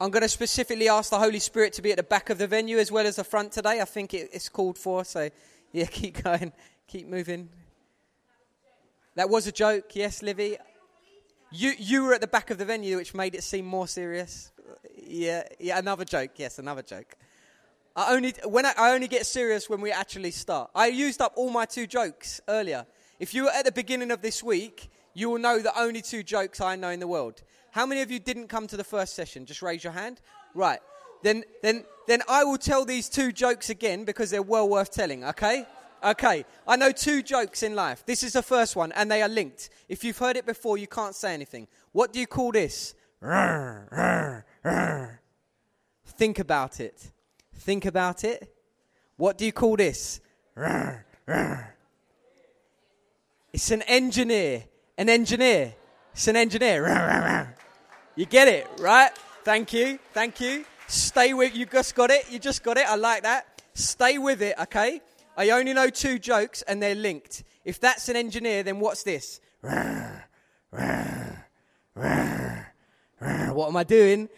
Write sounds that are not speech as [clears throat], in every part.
I'm going to specifically ask the Holy Spirit to be at the back of the venue as well as the front today. I think it, it's called for. So, yeah, [laughs] keep going, keep moving. That was a joke, yes, Livy. You you were at the back of the venue, which made it seem more serious. Yeah, yeah, another joke. Yes, another joke. I only when I, I only get serious when we actually start. I used up all my two jokes earlier. If you were at the beginning of this week, you will know the only two jokes I know in the world. How many of you didn't come to the first session? Just raise your hand. Right. Then, then, then I will tell these two jokes again because they're well worth telling, okay? Okay. I know two jokes in life. This is the first one, and they are linked. If you've heard it before, you can't say anything. What do you call this? Think about it. Think about it. What do you call this? It's an engineer. An engineer. It's an engineer. You get it, right? Thank you. Thank you. Stay with you just got it. You just got it. I like that. Stay with it, okay? I only know two jokes and they're linked. If that's an engineer, then what's this? What am I doing?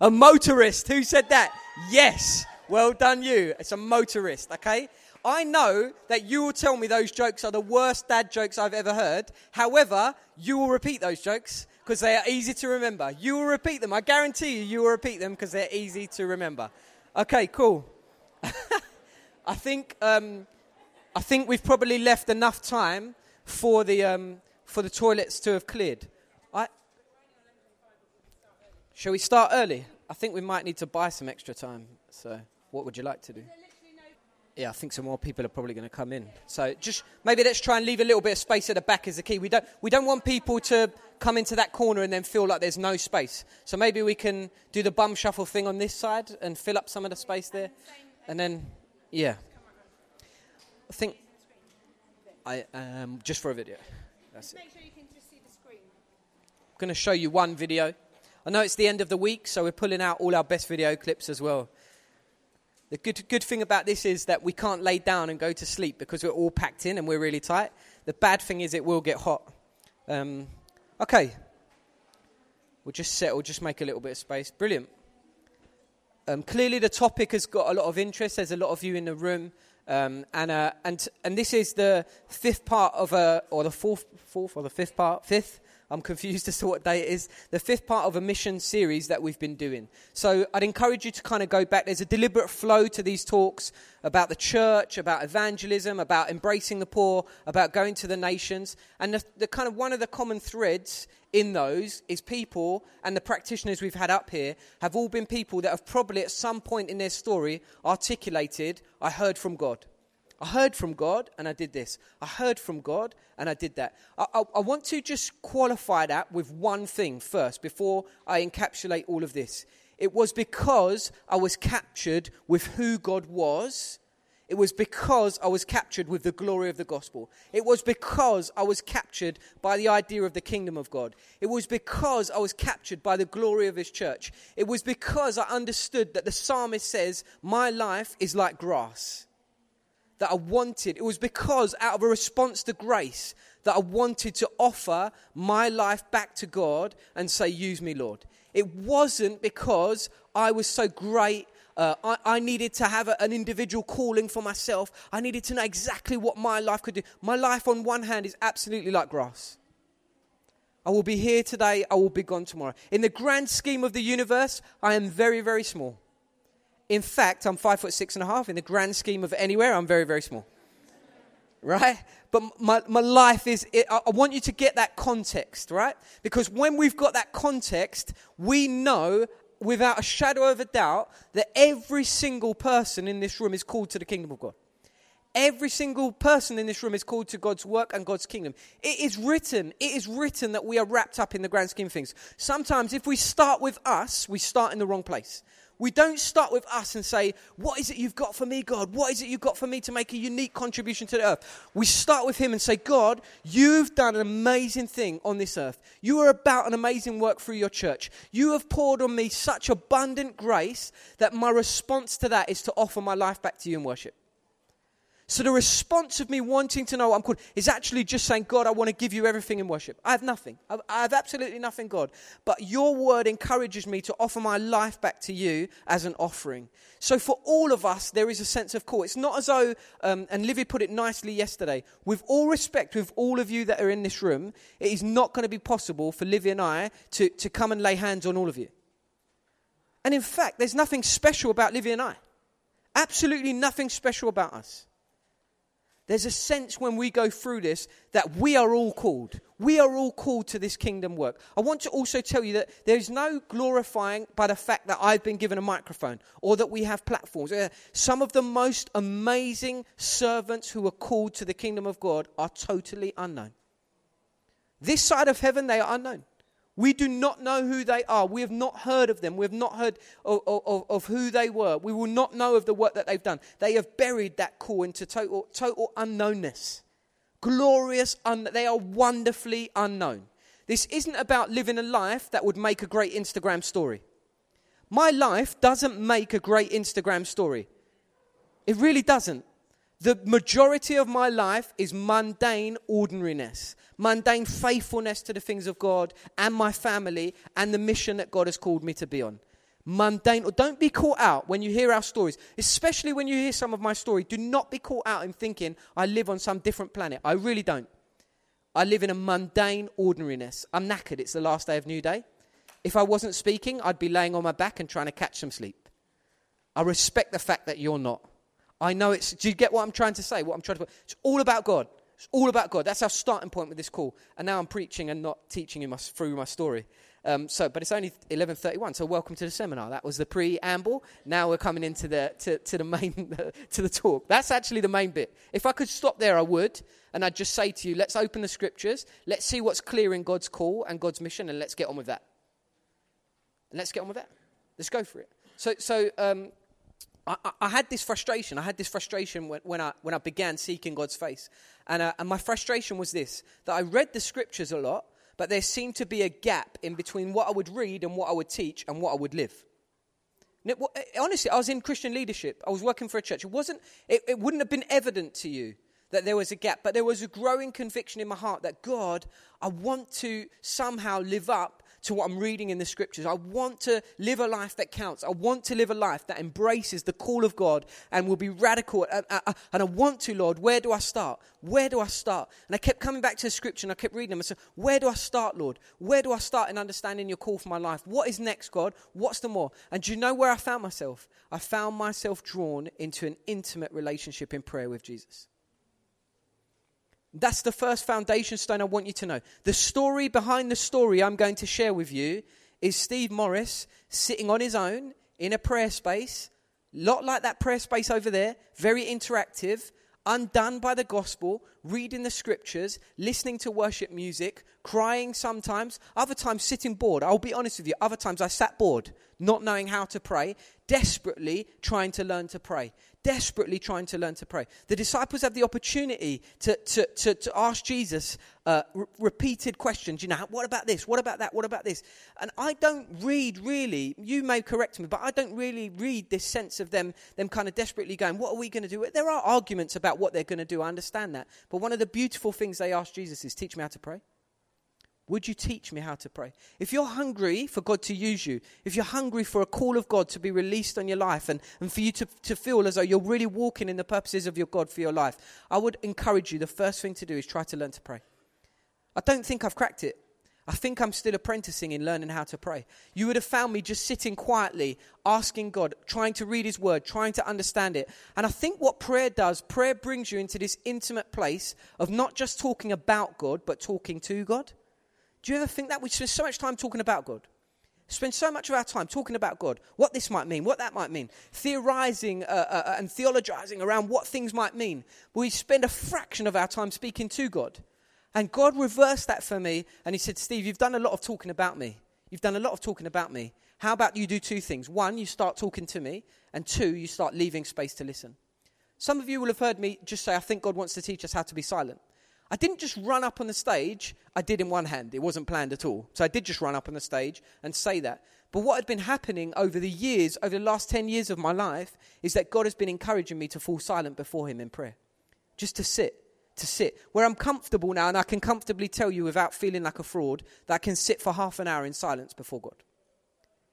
A motorist. Who said that? Yes. Well done, you. It's a motorist, okay? I know that you will tell me those jokes are the worst dad jokes I've ever heard. However, you will repeat those jokes because they are easy to remember. You will repeat them. I guarantee you, you will repeat them because they're easy to remember. Okay, cool. [laughs] I think um, I think we've probably left enough time for the um, for the toilets to have cleared. I, shall we start early? I think we might need to buy some extra time. So, what would you like to do? Yeah, I think some more people are probably going to come in. So just maybe let's try and leave a little bit of space at the back as the key. We don't we don't want people to come into that corner and then feel like there's no space. So maybe we can do the bum shuffle thing on this side and fill up some of the space there, and then yeah. I think I um, just for a video. That's it. Make sure you can just see the screen. I'm going to show you one video. I know it's the end of the week, so we're pulling out all our best video clips as well. The good, good thing about this is that we can't lay down and go to sleep because we're all packed in and we're really tight. The bad thing is it will get hot. Um, okay. We'll just settle, just make a little bit of space. Brilliant. Um, clearly, the topic has got a lot of interest. There's a lot of you in the room. Um, and, uh, and, and this is the fifth part of a, or the fourth, fourth or the fifth part, fifth I'm confused [laughs] as to what day it is. The fifth part of a mission series that we've been doing. So I'd encourage you to kind of go back. There's a deliberate flow to these talks about the church, about evangelism, about embracing the poor, about going to the nations. And the, the kind of one of the common threads in those is people and the practitioners we've had up here have all been people that have probably at some point in their story articulated, I heard from God. I heard from God and I did this. I heard from God and I did that. I, I, I, want to just qualify that with one thing first before I encapsulate all of this. It was because I was captured with who God was. It was because I was captured with the glory of the gospel. It was because I was captured by the idea of the kingdom of God. It was because I was captured by the glory of his church. It was because I understood that the psalmist says, My life is like grass that I wanted. It was because, out of a response to grace, that I wanted to offer my life back to God and say, Use me, Lord. It wasn't because I was so great. Uh, I, I, needed to have a, an individual calling for myself. I needed to know exactly what my life could do. My life, on one hand, is absolutely like grass. I will be here today, I will be gone tomorrow. In the grand scheme of the universe, I am very, very small. In fact, I'm five foot six and a half. In the grand scheme of anywhere, I'm very, very small. Right? But my, my life is, it, I want you to get that context, right? Because when we've got that context, we know without a shadow of a doubt that every single person in this room is called to the kingdom of God. Every single person in this room is called to God's work and God's kingdom. It is written, it is written that we are wrapped up in the grand scheme of things. Sometimes, if we start with us, we start in the wrong place. We don't start with us and say, What is it you've got for me, God? What is it you've got for me to make a unique contribution to the earth? We start with Him and say, God, you've done an amazing thing on this earth. You are about an amazing work through your church. You have poured on me such abundant grace that my response to that is to offer my life back to you in worship. So the response of me wanting to know what I'm called is actually just saying, God, I want to give you everything in worship. I have nothing. I have absolutely nothing, God. But your word encourages me to offer my life back to you as an offering. So for all of us, there is a sense of call. It's not as though, um, and Livy put it nicely yesterday, with all respect, with all of you that are in this room, it is not going to be possible for Livy and I to, to come and lay hands on all of you. And in fact, there's nothing special about Livy and I. Absolutely nothing special about us. There's a sense when we go through this that we are all called. We are all called to this kingdom work. I want to also tell you that there is no glorifying by the fact that I've been given a microphone or that we have platforms. Uh, some of the most amazing servants who are called to the kingdom of God are totally unknown. This side of heaven, they are unknown. We do not know who they are. We have not heard of them. We have not heard of, of, of, who they were. We will not know of the work that they've done. They have buried that call into total, total unknownness. Glorious, un- they are wonderfully unknown. This isn't about living a life that would make a great Instagram story. My life doesn't make a great Instagram story. It really doesn't. The majority of my life is mundane ordinariness, mundane faithfulness to the things of God and my family and the mission that God has called me to be on. Mundane, or don't be caught out when you hear our stories, especially when you hear some of my story. Do not be caught out in thinking I live on some different planet. I really don't. I live in a mundane ordinariness. I'm knackered. It's the last day of Newday. If I wasn't speaking, I'd be laying on my back and trying to catch some sleep. I respect the fact that you're not. I know it's, do you get what I'm trying to say? What I'm trying to? It's all about God. It's all about God. That's our starting point with this call. And now I'm preaching and not teaching you my, through my story. Um, so, but it's only 11:31. So, welcome to the seminar. That was the preamble. Now we're coming into the to, to the main [laughs] to the talk. That's actually the main bit. If I could stop there, I would, and I'd just say to you, let's open the scriptures. Let's see what's clear in God's call and God's mission, and let's get on with that. And let's get on with that. Let's go for it. So, so um, I, I, had this frustration. I had this frustration when, when, I, when I began seeking God's face. And, uh, and my frustration was this that I read the scriptures a lot, but there seemed to be a gap in between what I would read and what I would teach and what I would live. It, honestly, I was in Christian leadership. I was working for a church. It, wasn't, it, it wouldn't have been evident to you that there was a gap, but there was a growing conviction in my heart that God, I want to somehow live up to what I'm reading in the scriptures. I want to live a life that counts. I want to live a life that embraces the call of God and will be radical. And, and I want to, Lord. Where do I start? Where do I start? And I kept coming back to the scripture and I kept reading them. I said, Where do I start, Lord? Where do I start in understanding your call for my life? What is next, God? What's the more? And do you know where I found myself? I found myself drawn into an intimate relationship in prayer with Jesus. That's the first foundation stone I want you to know. The story behind the story I'm going to share with you is Steve Morris sitting on his own in a prayer space, lot like that prayer space over there, very interactive, undone by the gospel, reading the scriptures, listening to worship music, crying sometimes, other times sitting bored. I'll be honest with you, other times I sat bored, not knowing how to pray, desperately trying to learn to pray desperately trying to learn to pray. The disciples have the opportunity to, to, to, to ask Jesus uh, r- repeated questions. You know, what about this? What about that? What about this? And I don't read really, you may correct me, but I don't really read this sense of them, them kind of desperately going, what are we going to do? There are arguments about what they're going to do. I understand that. But one of the beautiful things they asked Jesus is, teach me how to pray. Would you teach me how to pray? If you're hungry for God to use you, if you're hungry for a call of God to be released on your life and, and for you to, to feel as though you're really walking in the purposes of your God for your life, I would encourage you the first thing to do is try to learn to pray. I don't think I've cracked it. I think I'm still apprenticing in learning how to pray. You would have found me just sitting quietly, asking God, trying to read His Word, trying to understand it. And I think what prayer does, prayer brings you into this intimate place of not just talking about God, but talking to God. Do you ever think that? We spend so much time talking about God. Spend so much of our time talking about God, what this might mean, what that might mean, theorizing uh, uh, uh, and theologizing around what things might mean. We spend a fraction of our time speaking to God. And God reversed that for me, and He said, Steve, you've done a lot of talking about me. You've done a lot of talking about me. How about you do two things? One, you start talking to me, and two, you start leaving space to listen. Some of you will have heard me just say, I think God wants to teach us how to be silent. I didn't just run up on the stage, I did in one hand. It wasn't planned at all. So I did just run up on the stage and say that. But what had been happening over the years, over the last 10 years of my life, is that God has been encouraging me to fall silent before Him in prayer. just to sit, to sit. Where I'm comfortable now, and I can comfortably tell you without feeling like a fraud, that I can sit for half an hour in silence before God.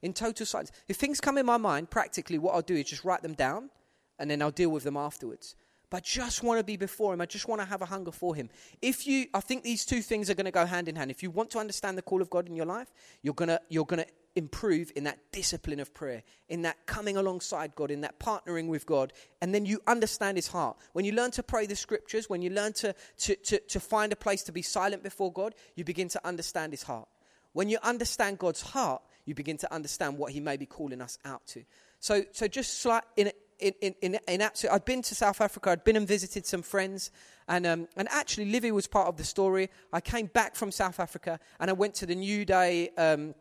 In total silence. If things come in my mind, practically what I'll do is just write them down, and then I'll deal with them afterwards. But I just want to be before Him. I just want to have a hunger for Him. If you, I think these two things are going to go hand in hand. If you want to understand the call of God in your life, you're going to, you're going to improve in that discipline of prayer, in that coming alongside God, in that partnering with God, and then you understand His heart. When you learn to pray the scriptures, when you learn to, to, to, to find a place to be silent before God, you begin to understand His heart. When you understand God's heart, you begin to understand what He may be calling us out to. So, so just slight, in, in, in, in, in absolute, I'd been to South Africa, I'd been and visited some friends, and, um, and actually Livy was part of the story. I came back from South Africa, and I went to the Newday um,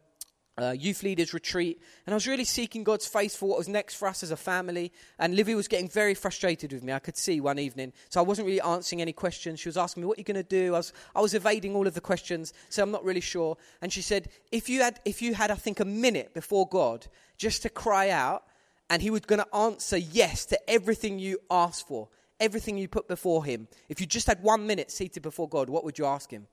uh, youth leaders retreat, and I was really seeking God's face for what was next for us as a family. And Livy was getting very frustrated with me. I could see one evening, so I wasn't really answering any questions. She was asking me, "What are you going to do?" I was, I was evading all of the questions, so I'm not really sure. And she said, "If you had, if you had, I think, a minute before God just to cry out, and He was going to answer yes to everything you asked for, everything you put before Him. If you just had one minute seated before God, what would you ask Him?"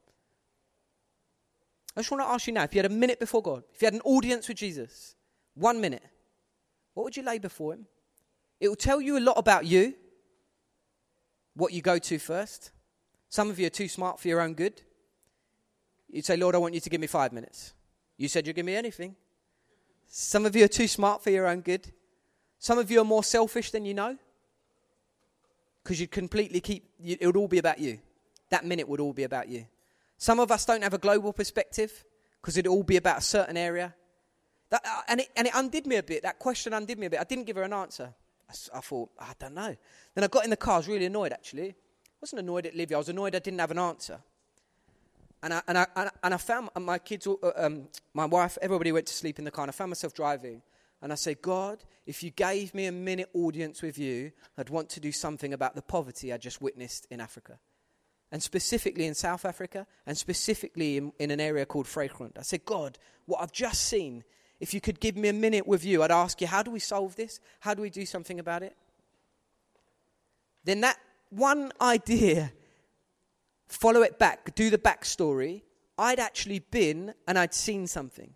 I just want to ask you now if you had a minute before God, if you had an audience with Jesus, one minute, what would you lay before Him? It will tell you a lot about you, what you go to first. Some of you are too smart for your own good. You'd say, Lord, I want you to give me five minutes. You said you'd give me anything. Some of you are too smart for your own good. Some of you are more selfish than you know. Because you'd completely keep, it would all be about you. That minute would all be about you. Some of us don't have a global perspective because it'd all be about a certain area. That, uh, and, it, and it undid me a bit. That question undid me a bit. I didn't give her an answer. I, I thought, I don't know. Then I got in the car. I was really annoyed, actually. I wasn't annoyed at Livy. I was annoyed I didn't have an answer. And I, and I, and I found my kids, uh, um, my wife, everybody went to sleep in the car. And I found myself driving. And I said, God, if you gave me a minute audience with you, I'd want to do something about the poverty I just witnessed in Africa and specifically in South Africa, and specifically in, in, an area called Vryheid. I said, God, what I've just seen, if you could give me a minute with you, I'd ask you, how do we solve this? How do we do something about it? Then that one idea, follow it back, do the backstory. I'd actually been and I'd seen something.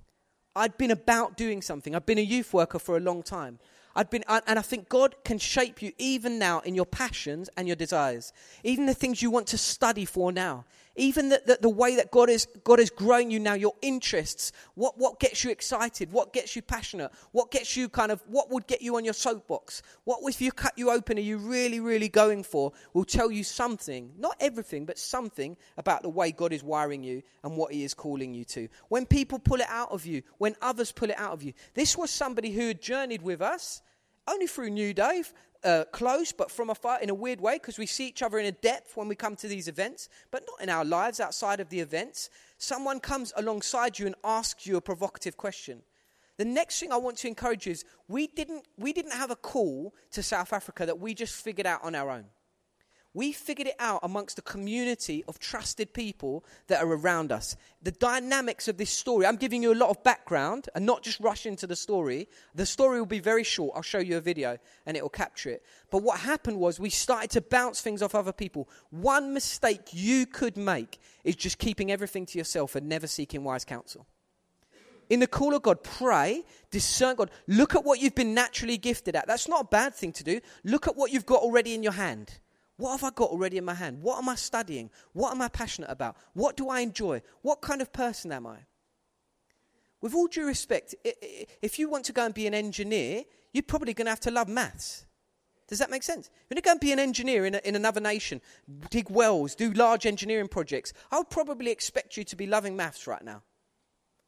I'd been about doing something. I'd been a youth worker for a long time. I'd been, and I think God can shape you even now in your passions and your desires, even the things you want to study for now, even the, the, the, way that God is, God is growing you now, your interests, what, what gets you excited, what gets you passionate, what gets you kind of, what would get you on your soapbox, what if you cut you open are you really, really going for, will tell you something, not everything, but something about the way God is wiring you and what He is calling you to. When people pull it out of you, when others pull it out of you. This was somebody who had journeyed with us only through Newday, uh, close, but from afar in a weird way because we see each other in a depth when we come to these events, but not in our lives outside of the events. Someone comes alongside you and asks you a provocative question. The next thing I want to encourage you is we didn't, we didn't have a call to South Africa that we just figured out on our own. We figured it out amongst the community of trusted people that are around us. The dynamics of this story, I'm giving you a lot of background and not just rush into the story. The story will be very short. I'll show you a video and it will capture it. But what happened was we started to bounce things off other people. One mistake you could make is just keeping everything to yourself and never seeking wise counsel. In the call of God, pray, discern God. Look at what you've been naturally gifted at. That's not a bad thing to do. Look at what you've got already in your hand. What have I got already in my hand? What am I studying? What am I passionate about? What do I enjoy? What kind of person am I? With all due respect, if you want to go and be an engineer, you're probably going to have to love maths. Does that make sense? You're going to go and be an engineer in, a, in another nation, dig wells, do large engineering projects. I would probably expect you to be loving maths right now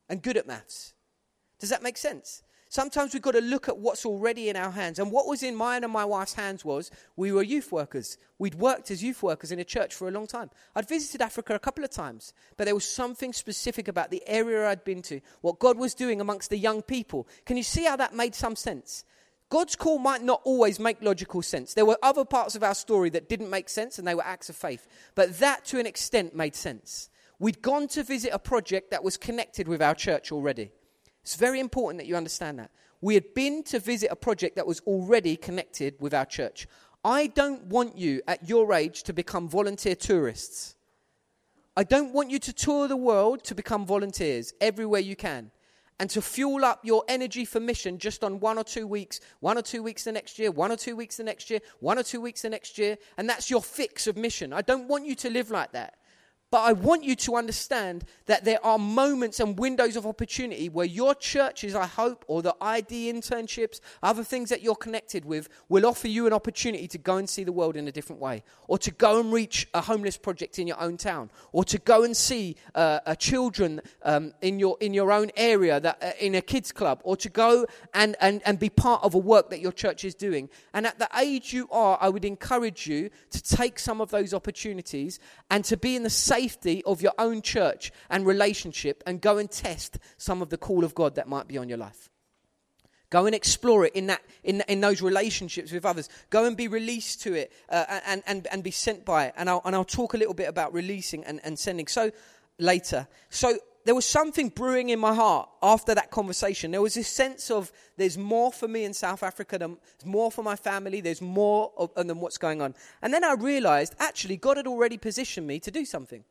and good at maths. Does that make sense? Sometimes we've got to look at what's already in our hands. And what was in mine and my wife's hands was we were youth workers. We'd worked as youth workers in a church for a long time. I'd visited Africa a couple of times, but there was something specific about the area I'd been to, what God was doing amongst the young people. Can you see how that made some sense? God's call might not always make logical sense. There were other parts of our story that didn't make sense, and they were acts of faith. But that, to an extent, made sense. We'd gone to visit a project that was connected with our church already. It's very important that you understand that. We had been to visit a project that was already connected with our church. I don't want you at your age to become volunteer tourists. I don't want you to tour the world to become volunteers everywhere you can and to fuel up your energy for mission just on one or two weeks, one or two weeks the next year, one or two weeks the next year, one or two weeks the next year, and that's your fix of mission. I don't want you to live like that. But I want you to understand that there are moments and windows of opportunity where your churches, I hope, or the ID internships, other things that you're connected with, will offer you an opportunity to go and see the world in a different way, or to go and reach a homeless project in your own town, or to go and see uh, a children um, in, your, in your own area that, uh, in a kids club, or to go and, and, and be part of a work that your church is doing. And at the age you are, I would encourage you to take some of those opportunities and to be in the same safety of your own church and relationship and go and test some of the call of God that might be on your life. Go and explore it in, that, in, in those relationships with others. Go and be released to it uh, and, and, and be sent by it. And I'll, and I'll talk a little bit about releasing and, and sending. So later. So there was something brewing in my heart after that conversation. There was this sense of there's more for me in South Africa, there's more for my family, there's more of, than what's going on. And then I realized actually God had already positioned me to do something.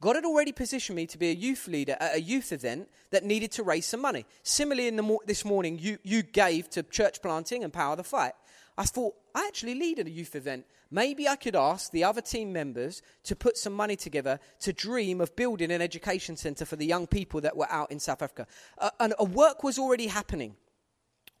God had already positioned me to be a youth leader at a youth event that needed to raise some money. Similarly, in the mo- this morning, you, you gave to church planting and Power the Fight. I thought, I actually lead at a youth event. Maybe I could ask the other team members to put some money together to dream of building an education centre for the young people that were out in South Africa. Uh, and a work was already happening.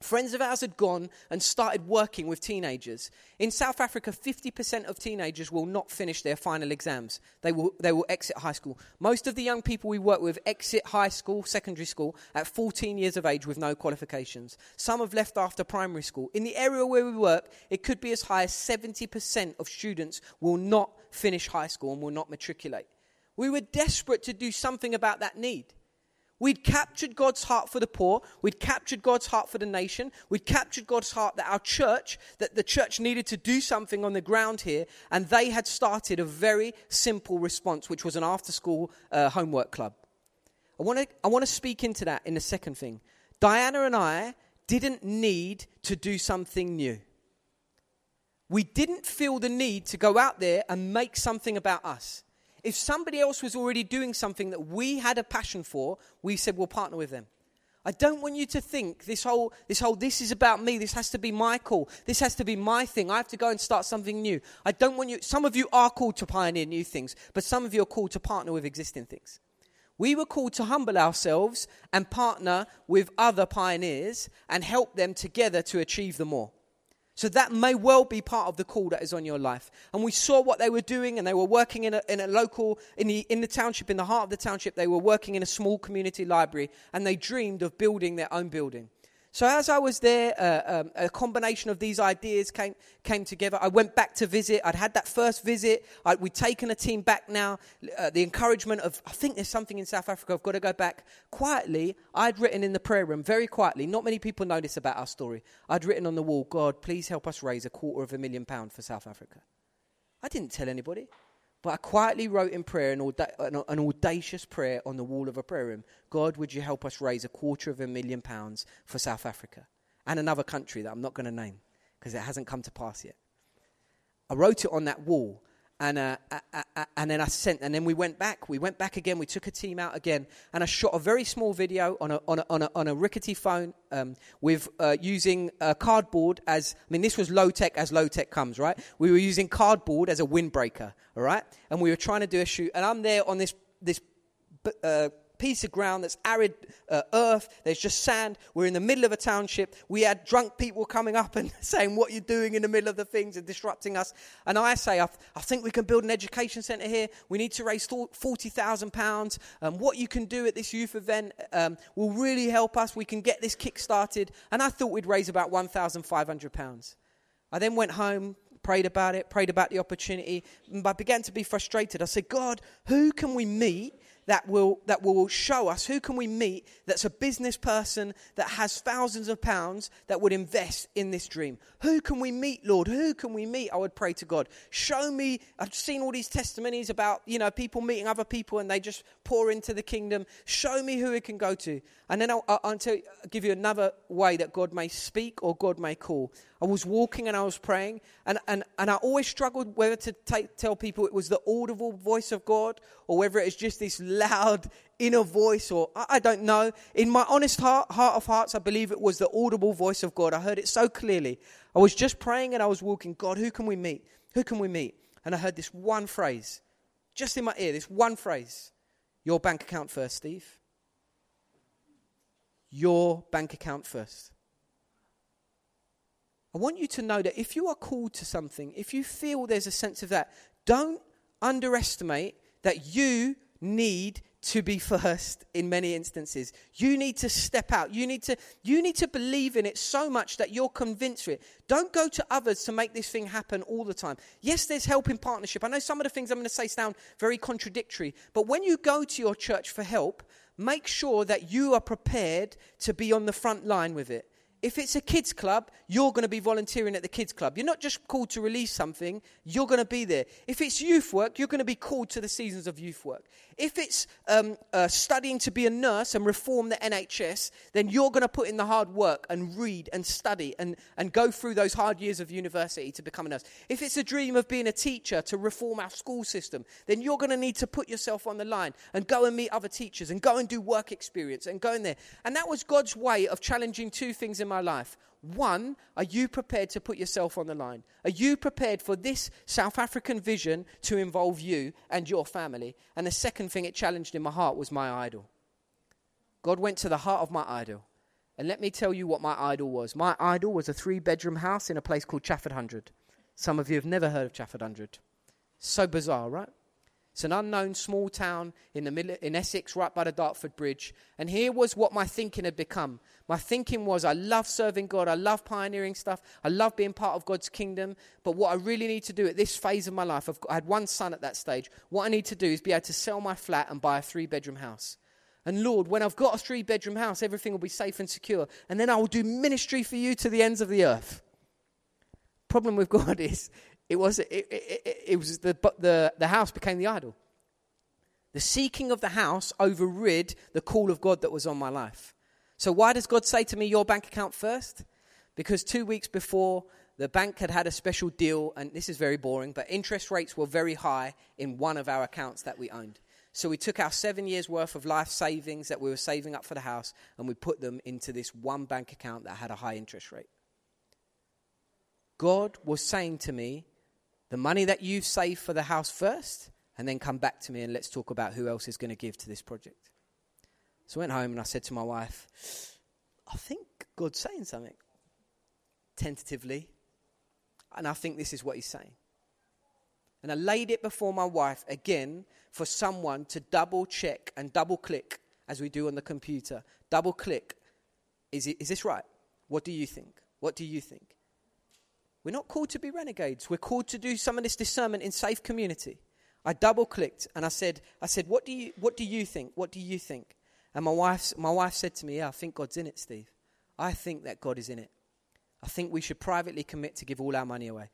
Friends of ours had gone and started working with teenagers. In South Africa, 50% of teenagers will not finish their final exams. They will, they will exit high school. Most of the young people we work with exit high school, secondary school, at 14 years of age with no qualifications. Some have left after primary school. In the area where we work, it could be as high as 70% of students will not finish high school and will not matriculate. We were desperate to do something about that need. We'd captured God's heart for the poor. We'd captured God's heart for the nation. We'd captured God's heart that our church, that the church needed to do something on the ground here. And they had started a very simple response, which was an after school uh, homework club. I want to I wanna speak into that in the second thing. Diana and I didn't need to do something new. We didn't feel the need to go out there and make something about us if somebody else was already doing something that we had a passion for, we said we'll partner with them. I don't want you to think this whole, this whole, this is about me. This has to be my call. This has to be my thing. I have to go and start something new. I don't want you, some of you are called to pioneer new things, but some of you are called to partner with existing things. We were called to humble ourselves and partner with other pioneers and help them together to achieve the more. So that may well be part of the call that is on your life. And we saw what they were doing, and they were working in a, in a local, in the, in the township, in the heart of the township, they were working in a small community library, and they dreamed of building their own building. So as I was there, uh, um, a combination of these ideas came, came together. I went back to visit. I'd had that first visit. I, we'd taken a team back now. Uh, the encouragement of, I think there's something in South Africa. I've got to go back. Quietly, I'd written in the prayer room, very quietly. Not many people know this about our story. I'd written on the wall, God, please help us raise a quarter of a million pounds for South Africa. I didn't tell anybody. But I quietly wrote in prayer an, auda- an, audacious prayer on the wall of a prayer room God, would you help us raise a quarter of a million pounds for South Africa and another country that I'm not going to name because it hasn't come to pass yet? I wrote it on that wall and, uh, uh, uh, uh, and then I sent, and then we went back. We went back again. We took a team out again, and I shot a very small video on a, on a, on a, on a rickety phone um, with uh, using cardboard as, I mean, this was low tech as low tech comes, right? We were using cardboard as a windbreaker, all right? And we were trying to do a shoot, and I'm there on this, this uh, piece of ground that's arid uh, earth. There's just sand. We're in the middle of a township. We had drunk people coming up and [laughs] saying, What you're doing in the middle of the things and disrupting us. And I say, I, I think we can build an education centre here. We need to raise £40,000. Um, what you can do at this youth event um, will really help us. We can get this kick started. And I thought we'd raise about £1,500. I then went home, prayed about it, prayed about the opportunity, and I began to be frustrated. I said, God, who can we meet that will, that will show us who can we meet that's a business person that has thousands of pounds that would invest in this dream. Who can we meet, Lord? Who can we meet? I would pray to God. Show me, I've seen all these testimonies about, you know, people meeting other people and they just pour into the kingdom. Show me who it can go to. And then I'll, I'll, I'll give you another way that God may speak or God may call. I was walking and I was praying, and, and, and I always struggled whether to tell people it was the audible voice of God or whether it was just this loud inner voice, or I, I don't know. In my honest heart, heart of hearts, I believe it was the audible voice of God. I heard it so clearly. I was just praying and I was walking, God, who can we meet? Who can we meet? And I heard this one phrase, just in my ear, this one phrase Your bank account first, Steve. Your bank account first. I want you to know that if you are called to something, if you feel there's a sense of that, don't underestimate that you need to be [laughs] first in many instances. You need to step out. You need to, you need to believe in it so much that you're convinced of it. Don't go to others to make this thing happen all the time. Yes, there's help in partnership. I know some of the things I'm going to say sound very contradictory, but when you go to your church for help, make sure that you are prepared to be on the front line with it. If it's a kids club, you're going to be volunteering at the kids club. You're not just called to release something, you're going to be there. If it's youth work, you're going to be called to the seasons of youth work. If it's um, uh, studying to be a nurse and reform the NHS, then you're going to put in the hard work and read and study and, and go through those hard years of university to become a nurse. If it's a dream of being a teacher to reform our school system, then you're going to need to put yourself on the line and go and meet other teachers and go and do work experience and go in there. And that was God's way of challenging two things in my life. One, are you prepared to put yourself on the line? Are you prepared for this South African vision to involve you and your family? And the second thing it challenged in my heart was my idol. God went to the heart of my idol. And let me tell you what my idol was. My idol was a three bedroom house in a place called Chafford Hundred. Some of you have never heard of Chafford Hundred. So bizarre, right? It's an unknown small town in, the middle, in Essex, right by the Dartford Bridge. And here was what my thinking had become. My thinking was I love serving God, I love pioneering stuff, I love being part of God's kingdom. But what I really need to do at this phase of my life, I've I had one son at that stage. What I need to do is be able to sell my flat and buy a three bedroom house. And Lord, when I've got a three bedroom house, everything will be safe and secure. And then I will do ministry for you to the ends of the earth. Problem with [laughs] God is it was, it, it, it, was the, the, the house became the idol. The seeking of the house overrid the call of God that was on my life. So, why does God say to me, Your bank account first? Because two weeks before, the bank had had a special deal, and this is very boring, but interest rates were very high in one of our accounts that we owned. So, we took our seven years' worth of life savings that we were saving up for the house, and we put them into this one bank account that had a high interest rate. God was saying to me, the money that you've saved for the house first, and then come back to me and let's talk about who else is going to give to this project. So I went home and I said to my wife, I think God's saying something. Tentatively. And I think this is what he's saying. And I laid it before my wife again for someone to double check and double click as we do on the computer. Double click. Is, it, is this right? What do you think? What do you think? We're not called to be renegades. We're called to do some of this discernment in safe community. I double clicked and I said, I said, what do you, what do you think? What do you think? And my wife, my wife said to me, yeah, I think God's in it, Steve. I think that God is in it. I think we should privately commit to give all our money away.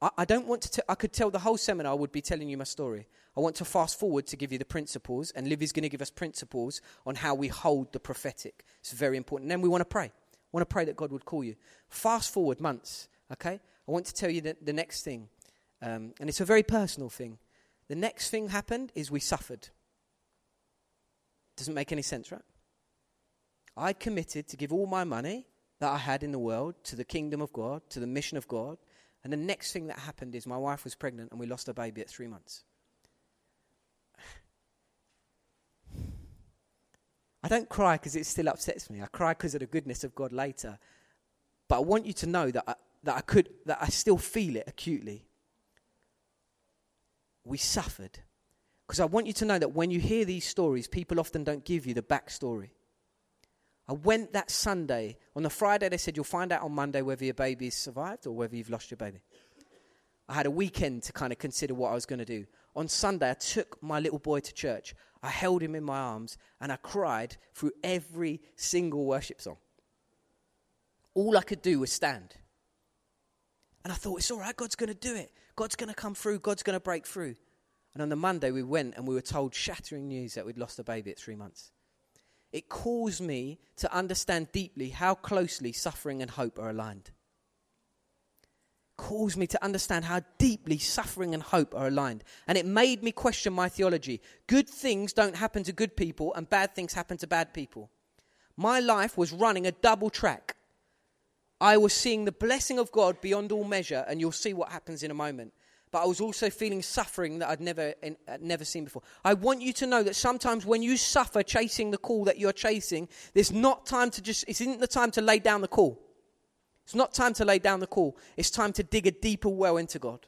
I, I don't want to, t- I could tell the whole seminar, I would be telling you my story. I want to fast forward to give you the principles, and Livy's going to give us principles on how we hold the prophetic. It's very important. And then we want to pray. We want to pray that God would call you. Fast forward months, okay? I want to tell you the, the next thing, um, and it's a very personal thing. The next thing happened is we suffered. Doesn't make any sense, right? I committed to give all my money that I had in the world to the kingdom of God, to the mission of God, and the next thing that happened is my wife was pregnant and we lost a baby at three months. I don't cry because it still upsets me. I cry because of the goodness of God later. But I want you to know that I, that I could, that I still feel it acutely. We suffered. Because I want you to know that when you hear these stories, people often don't give you the backstory. I went that Sunday. On the Friday, they said, You'll find out on Monday whether your baby's survived or whether you've lost your baby. I had a weekend to kind of consider what I was going to do. On Sunday, I took my little boy to church. I held him in my arms and I cried through every single worship song. All I could do was stand. And I thought, it's all right, God's going to do it. God's going to come through, God's going to break through. And on the Monday, we went and we were told shattering news that we'd lost a baby at three months. It caused me to understand deeply how closely suffering and hope are aligned. caused me to understand how deeply suffering and hope are aligned. And it made me question my theology. Good things don't happen to good people, and bad things happen to bad people. My life was running a double track. I was seeing the blessing of God beyond all measure, and you'll see what happens in a moment. But I was also feeling suffering that I'd never, I'd uh, never seen before. I want you to know that sometimes when you suffer chasing the call that you're chasing, there's not time to just, it isn't the time to lay down the call. It's not time to lay down the call. It's time to dig a deeper well into God.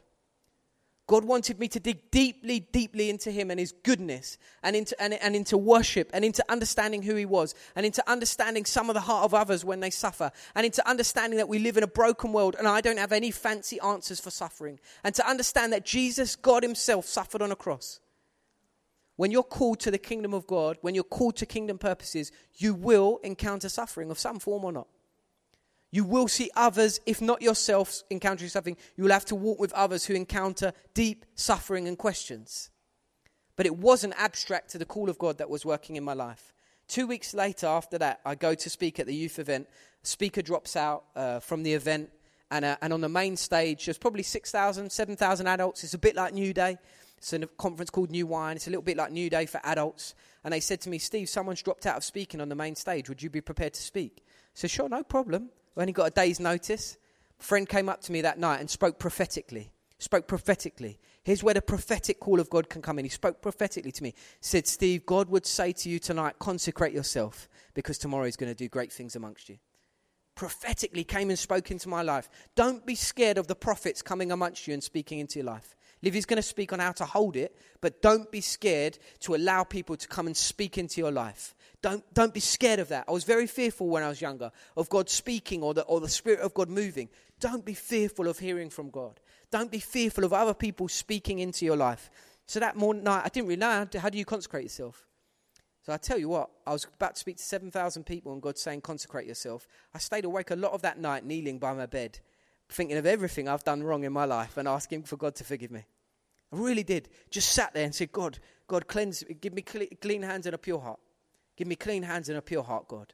God wanted me to dig deeply, deeply into Him and His goodness and into, and, and into worship and into understanding who He was and into understanding some of the heart of others when they suffer and into understanding that we live in a broken world and I don't have any fancy answers for suffering and to understand that Jesus, God Himself, suffered on a cross. When you're called to the kingdom of God, when you're called to kingdom purposes, you will encounter suffering of some form or not. You will see others, if not yourself, encountering something. You will have to walk with others who encounter deep suffering and questions. But it wasn't abstract to the call of God that was working in my life. Two weeks later, after that, I go to speak at the youth event. A speaker drops out uh, from the event, and, uh, and on the main stage, there's probably 6,000, 7,000 adults. It's a bit like Newday. It's a conference called New Wine. It's a little bit like Newday for adults. And they said to me, Steve, someone's dropped out of speaking on the main stage. Would you be prepared to speak? I said, sure, no problem. I only got a day's notice. A friend came up to me that night and spoke prophetically. Spoke prophetically. Here's where the prophetic call of God can come in. He spoke prophetically to me. Said, Steve, God would say to you tonight, consecrate yourself because tomorrow He's going to do great things amongst you. Prophetically came and spoke into my life. Don't be scared of the prophets coming amongst you and speaking into your life. Livy's going to speak on how to hold it, but don't be scared to allow people to come and speak into your life. Don't, don't be scared of that. I was very fearful when I was younger of God speaking or the, or the Spirit of God moving. Don't be fearful of hearing from God. Don't be fearful of other people speaking into your life. So that morning night, I didn't really know how, do you consecrate yourself. So I tell you what, I was about to speak to 7,000 people and God saying, consecrate yourself. I stayed awake a lot of that night, kneeling by my bed, thinking of everything I've done wrong in my life and asking for God to forgive me. I really did. Just sat there and said, God, God, cleanse, give me clean hands and a pure heart. Give me clean hands and a pure heart, God.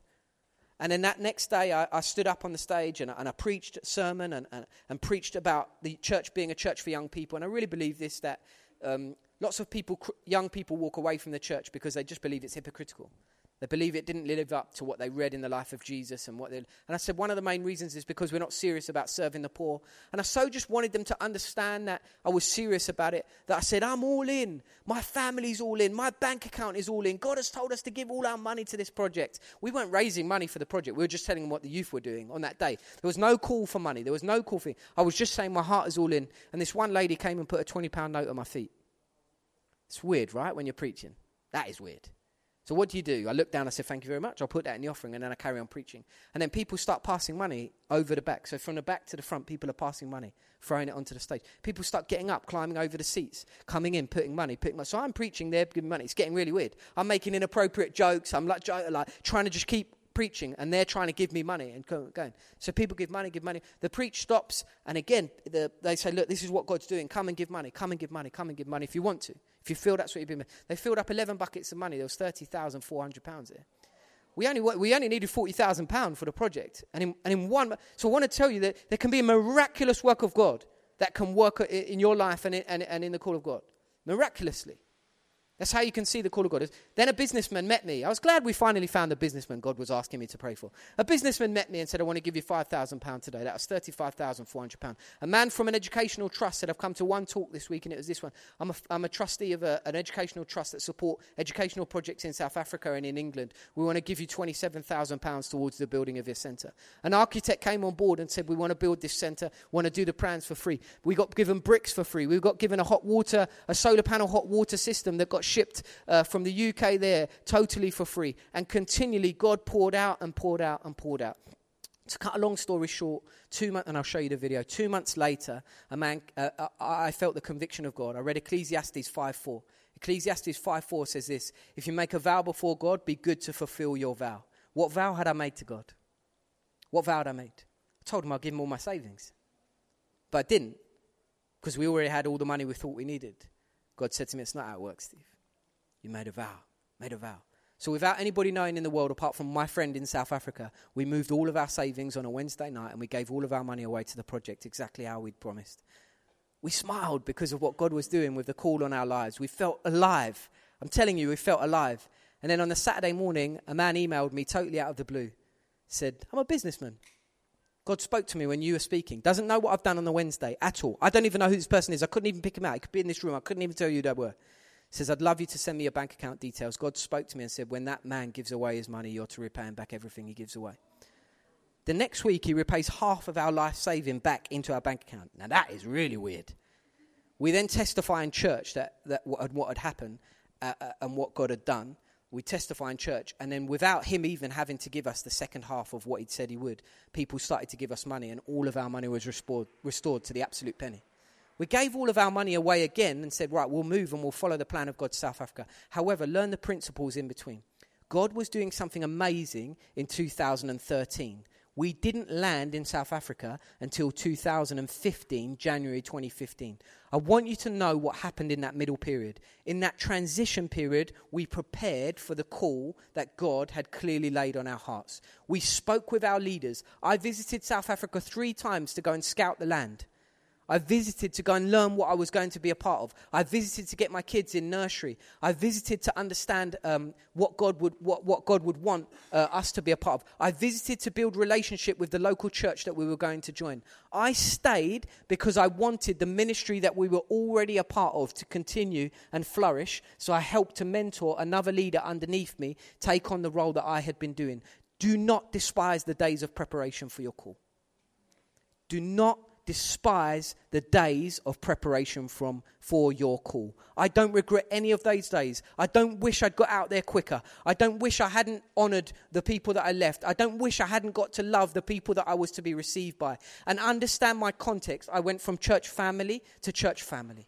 And then that next day, I, I stood up on the stage and, and I preached a sermon and, and, and, preached about the church being a church for young people. And I really believe this that um, lots of people, young people, walk away from the church because they just believe it's hypocritical. They believe it didn't live up to what they read in the life of Jesus and what they. And I said one of the main reasons is because we're not serious about serving the poor. And I so just wanted them to understand that I was serious about it. That I said I'm all in. My family's all in. My bank account is all in. God has told us to give all our money to this project. We weren't raising money for the project. We were just telling them what the youth were doing on that day. There was no call for money. There was no call for. I was just saying my heart is all in. And this one lady came and put a twenty pound note on my feet. It's weird, right? When you're preaching, that is weird. So what do you do? I look down, I say, thank you very much. I'll put that in the offering, and then I carry on preaching. And then people start passing money over the back. So from the back to the front, people are passing money, throwing it onto the stage. People start getting up, climbing over the seats, coming in, putting money, putting money. So I'm preaching, they're giving money. It's getting really weird. I'm making inappropriate jokes. I'm like, like trying to just keep preaching and they're trying to give me money and going. So people give money, give money. The preach stops, and again, the, they say, Look, this is what God's doing. Come and give money, come and give money, come and give money if you want to. If you feel that's what you've been. They filled up 11 buckets of money. There was £30,400 there. We only, we only needed £40,000 for the project. And in, and in one, so I want to tell you that there can be a miraculous work of God that can work in your life and in, and, and in the call of God. Miraculously. That's how you can see the call of God. Then a businessman met me. I was glad we finally found a businessman God was asking me to pray for. A businessman met me and said, I want to give you £5,000 today. That was £35,400. A man from an educational trust said, I've come to one talk this week and it was this one. I'm a, I'm a trustee of a, an educational trust that support educational projects in South Africa and in England. We want to give you £27,000 towards the building of your centre. An architect came on board and said, we want to build this centre, want to do the plans for free. We got given bricks for free. We got given a hot water, a solar panel hot water system that got shipped uh, from the UK there totally for free. And continually, God poured out and poured out and poured out. To cut a long story short, two months, and I'll show you the video. Two months later, a man, uh, uh I felt the conviction of God. I read Ecclesiastes 5:4. Ecclesiastes 5:4 says this: If you make a vow before God, be good to fulfill your vow. What vow had I made to God? What vow had I made? I told him I'd give him all my savings, but I didn't because we already had all the money we thought we needed. God said to me, "It's not how it works, Steve. You made a vow. Made a vow. So, without anybody knowing in the world, apart from my friend in South Africa, we moved all of our savings on a Wednesday night and we gave all of our money away to the project exactly how we'd promised. We smiled because of what God was doing with the call on our lives. We felt alive. I'm telling you, we felt alive. And then on the Saturday morning, a man emailed me totally out of the blue. Said, I'm a businessman. God spoke to me when you were speaking. Doesn't know what I've done on the Wednesday at all. I don't even know who this person is. I couldn't even pick him out. He could be in this room. I couldn't even tell you who they were says, I'd love you to send me your bank account details. God spoke to me and said, When that man gives away his money, you're to repay him back everything he gives away. The next week, he repays half of our life saving back into our bank account. Now, that is really weird. We then testify in church that, that what, had, happened uh, uh, and what God had done. We testify in church, and then without him even having to give us the second half of what he'd said he would, people started to give us money, and all of our money was restored, restored to the absolute penny. We gave all of our money away again and said, right, we'll move and we'll follow the plan of God to South Africa. However, learn the principles in between. God was doing something amazing in 2013. We didn't land in South Africa until 2015, January 2015. I want you to know what happened in that middle period. In that transition period, we prepared for the call that God had clearly laid on our hearts. We spoke with our leaders. I visited South Africa three times to go and scout the land. I visited to go and learn what I was going to be a part of. I visited to get my kids in nursery. I visited to understand um, what, God would, what, what God would want uh, us to be a part of. I visited to build relationship with the local church that we were going to join. I stayed because I wanted the ministry that we were already a part of to continue and flourish. So I helped to mentor another leader underneath me take on the role that I had been doing. Do not despise the days of preparation for your call. Do not despise the days of preparation from for your call. I don't regret any of those days. I don't wish I'd got out there quicker. I don't wish I hadn't honored the people that I left. I don't wish I hadn't got to love the people that I was to be received by. And understand my context. I went from church family to church family.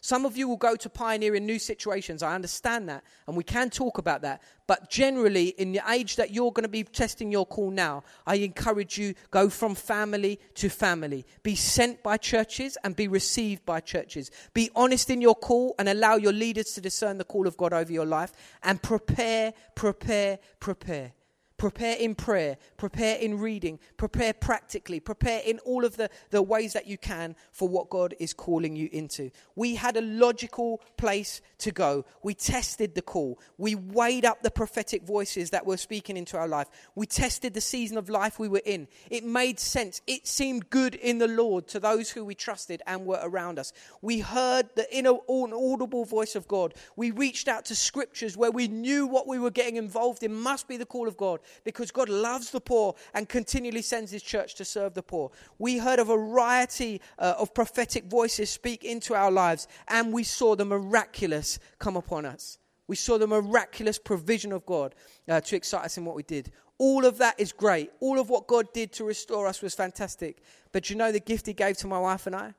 Some of you will go to pioneer in new situations. I understand that, and we can talk about that. But generally, in the age that you're going to be testing your call now, I encourage you go from family to family. Be sent by churches and be received by churches. Be honest in your call and allow your leaders to discern the call of God over your life. And prepare, prepare, prepare. Prepare in prayer, prepare in reading, prepare practically, prepare in all of the, the ways that you can for what God is calling you into. We had a logical place to go. We tested the call. We weighed up the prophetic voices that were speaking into our life. We tested the season of life we were in. It made sense. It seemed good in the Lord to those who we trusted and were around us. We heard the inaudible voice of God. We reached out to scriptures where we knew what we were getting involved in must be the call of God because God loves the poor and continually sends his church to serve the poor. We heard a variety uh, of prophetic voices speak into our lives, and we saw the miraculous come upon us. We saw the miraculous provision of God uh, to excite us in what we did. All of that is great. All of what God did to restore us was fantastic. But you know the gift He gave to my wife and I?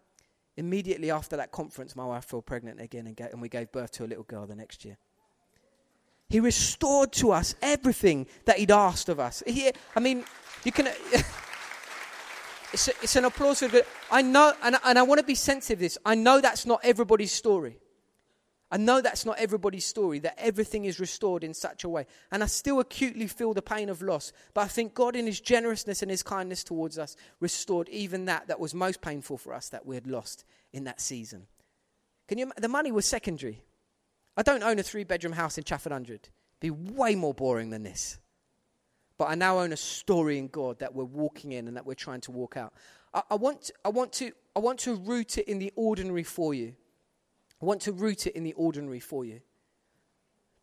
Immediately after that conference, my wife fell pregnant again and, and we gave birth to a little girl the next year. He restored to us everything that He'd asked of us. He, I mean, you can. [laughs] it's, a, it's an applause for. I know, and, and I want to be sensitive to this. I know that's not everybody's story. I know that's not everybody's story, that everything is restored in such a way. And I still acutely feel the pain of loss. But I think God, in His generousness and His kindness towards us, restored even that that was most painful for us that we had lost in that season. Can you, the money was secondary. I don't own a three bedroom house in Chafford Hundred. Be way more boring than this. But I now own a story in God that we're walking in and that we're trying to walk out. I, I, want, I, want, to, I want to root it in the ordinary for you. I want to root it in the ordinary for you.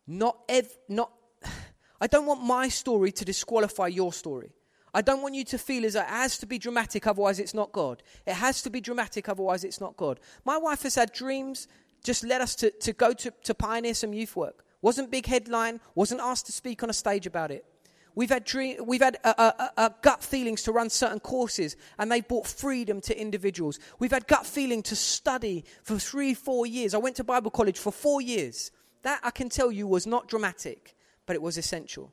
Not, ev- not, [sighs] I don't want my story to disqualify your story. I don't want you to feel as it has to be dramatic, otherwise it's not God. It has to be dramatic, otherwise it's not God. My wife has had dreams just led us to, to go to, to pioneer some youth work. Wasn't big headline, wasn't asked to speak on a stage about it. We've had, dream, we've had uh, gut feelings to run certain courses, and they brought freedom to individuals. We've had gut feeling to study for three, four years. I went to Bible college for four years. That, I can tell you, was not dramatic, but it was essential.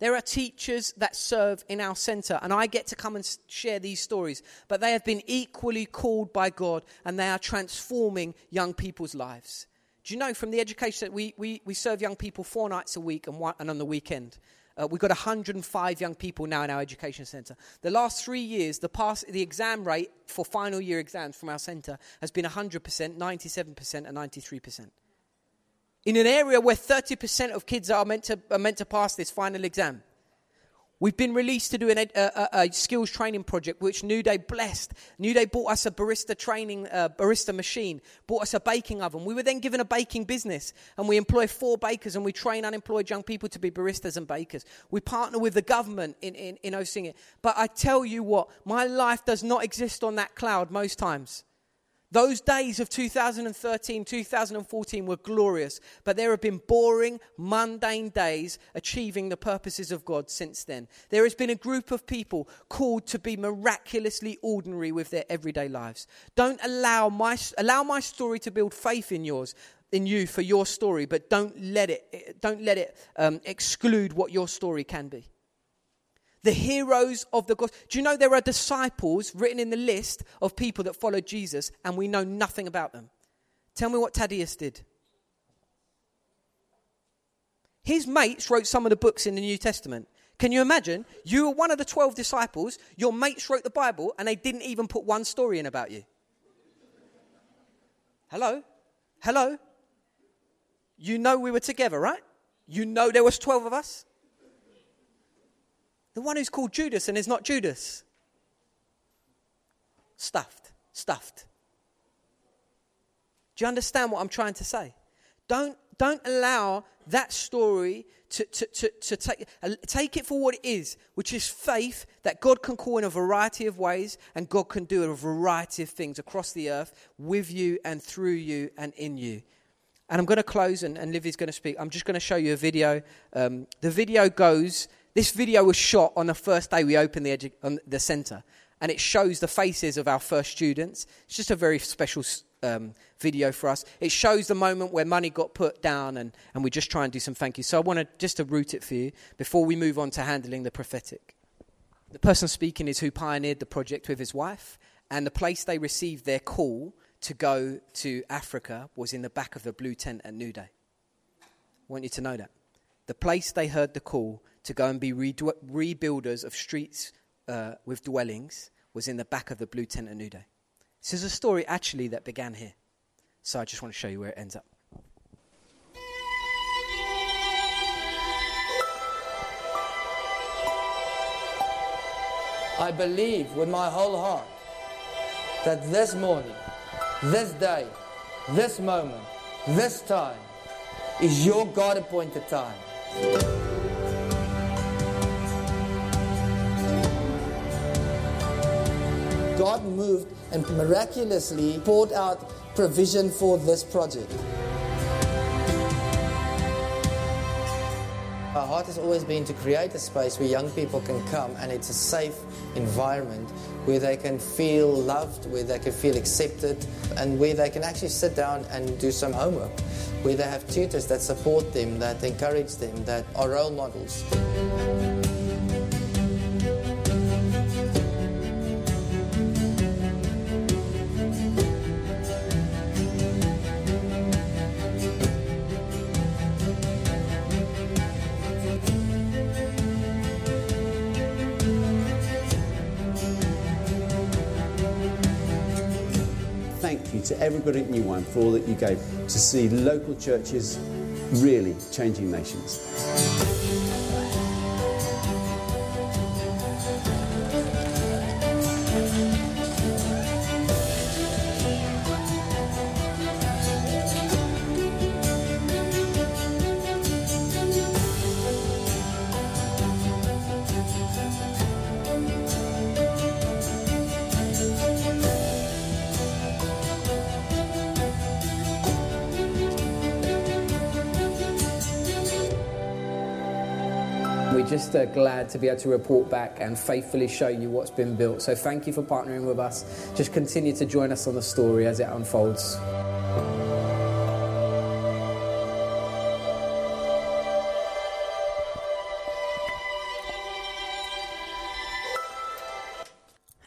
There are teachers that serve in our center, and I get to come and share these stories, but they have been equally called by God and they are transforming young people's lives. Do you know from the education that we, we, we serve young people four nights a week and, one, and on the weekend? Uh, we've got 105 young people now in our education centre. The last three years, the, pass, the exam rate for final year exams from our centre has been 100%, 97%, and 93%. In an area where 30% of kids are meant, to, are meant to pass this final exam. We've been released to do an, a, a, a, skills training project, which Newday blessed. Newday bought us a barista training, uh, barista machine, bought us a baking oven. We were then given a baking business, and we employ four bakers, and we train unemployed young people to be baristas and bakers. We partner with the government in, in, in Osingit. But I tell you what, my life does not exist on that cloud most times. Those days of 2013, 2014 were glorious, but there have been boring, mundane days achieving the purposes of God since then. There has been a group of people called to be miraculously ordinary with their everyday lives. Don't allow my, allow my story to build faith in yours, in you for your story, but don't let it, don't let it um, exclude what your story can be the heroes of the gospel. Do you know there are disciples written in the list of people that followed Jesus and we know nothing about them? Tell me what Thaddeus did. His mates wrote some of the books in the New Testament. Can you imagine? You were one of the 12 disciples, your mates wrote the Bible, and they didn't even put one story in about you. Hello? Hello? You know we were together, right? You know there was 12 of us? The one who's called Judas and is not Judas. Stuffed, stuffed. Do you understand what I'm trying to say? Don't, don't allow that story to, to, to, to take, take it for what it is, which is faith that God can call in a variety of ways and God can do a variety of things across the earth with you and through you and in you. And I'm going to close, and, and Livy's going to speak. I'm just going to show you a video. Um, the video goes this video was shot on the first day we opened the, edu- the centre, and it shows the faces of our first students. It's just a very special um, video for us. It shows the moment where money got put down, and, and we just try and do some thank you. So I want to just to root it for you before we move on to handling the prophetic. The person speaking is who pioneered the project with his wife, and the place they received their call to go to Africa was in the back of the blue tent at Newday. I want you to know that. The place they heard the call to go and be rebuilders of streets uh, with dwellings was in the back of the blue tent at New. This is a story actually that began here. So I just want to show you where it ends up. I believe with my whole heart that this morning, this day, this moment, this time is your God appointed time. God moved and miraculously poured out provision for this project. Our heart has always been to create a space where young people can come and it's a safe environment where they can feel loved, where they can feel accepted, and where they can actually sit down and do some homework, where they have tutors that support them, that encourage them, that are role models. Everybody at New Wine for all that you gave to see local churches really changing nations. Just uh, glad to be able to report back and faithfully show you what's been built. So thank you for partnering with us. Just continue to join us on the story as it unfolds.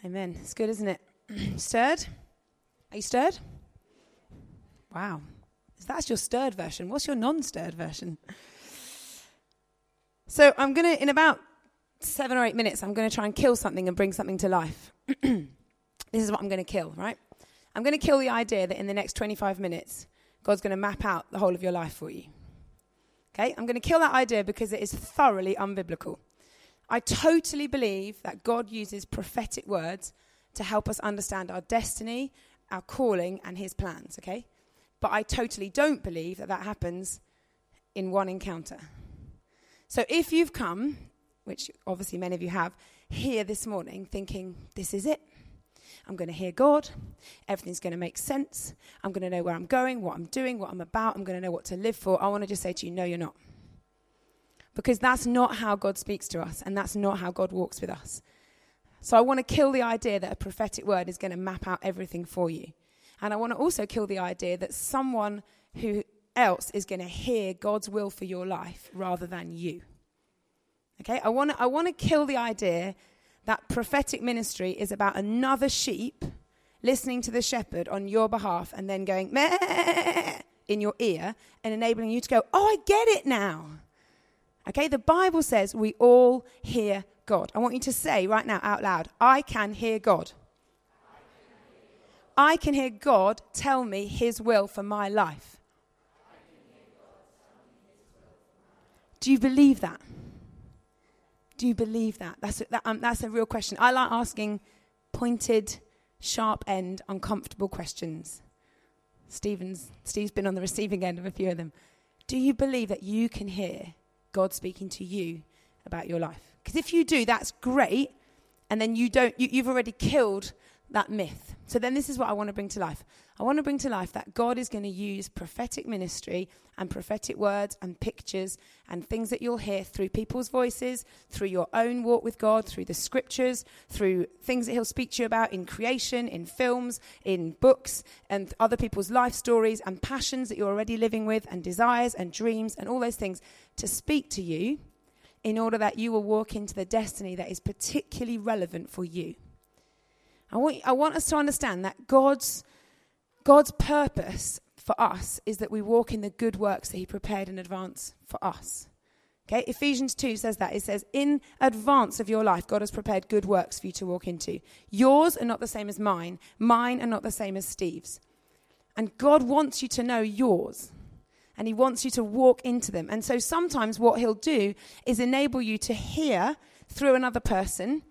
Amen. It's good, isn't it? [clears throat] stirred? Are you stirred? Wow. That's your stirred version. What's your non stirred version? So I'm going to, in about seven or eight minutes, I'm going to try and kill something and bring something to life. [clears throat] this is what I'm going to kill, right? I'm going to kill the idea that in the next 25 minutes, God's going to map out the whole of your life for you. Okay? I'm going to kill that idea because it is thoroughly unbiblical. I totally believe that God uses prophetic words to help us understand our destiny, our calling, and His plans, okay? But I totally don't believe that that happens in one encounter. So if you've come, which obviously many of you have, here this morning thinking, this is it. I'm going to hear God. Everything's going to make sense. I'm going to know where I'm going, what I'm doing, what I'm about. I'm going to know what to live for. I want to just say to you, no, you're not. Because that's not how God speaks to us, and that's not how God walks with us. So I want to kill the idea that a prophetic word is going to map out everything for you. And I want to also kill the idea that someone who else is going to hear God's will for your life rather than you. Okay? I want to, I want to kill the idea that prophetic ministry is about another sheep listening to the shepherd on your behalf and then going meh in your ear and enabling you to go, "Oh, I get it now." Okay? The Bible says we all hear God. I want you to say right now out loud, I can hear God. I can hear God tell me his will for my life. Do you believe that? Do you believe that? That's a, that, um, that's a real question. I like asking pointed, sharp end, uncomfortable questions. Stephen's, Steve's been on the receiving end of a few of them. Do you believe that you can hear God speaking to you about your life? Because if you do, that's great. And then you don't, you, you've already killed that myth. So then this is what I want to bring to life. I want to bring to life that God is going to use prophetic ministry and prophetic words and pictures and things that you'll hear through people's voices, through your own walk with God, through the scriptures, through things that He'll speak to you about in creation, in films, in books, and other people's life stories and passions that you're already living with, and desires and dreams and all those things to speak to you in order that you will walk into the destiny that is particularly relevant for you. I want, I want us to understand that God's, God's purpose for us is that we walk in the good works that He prepared in advance for us. Okay, Ephesians 2 says that. It says, In advance of your life, God has prepared good works for you to walk into. Yours are not the same as mine, mine are not the same as Steve's. And God wants you to know yours and he wants you to walk into them. And so sometimes what he'll do is enable you to hear through another person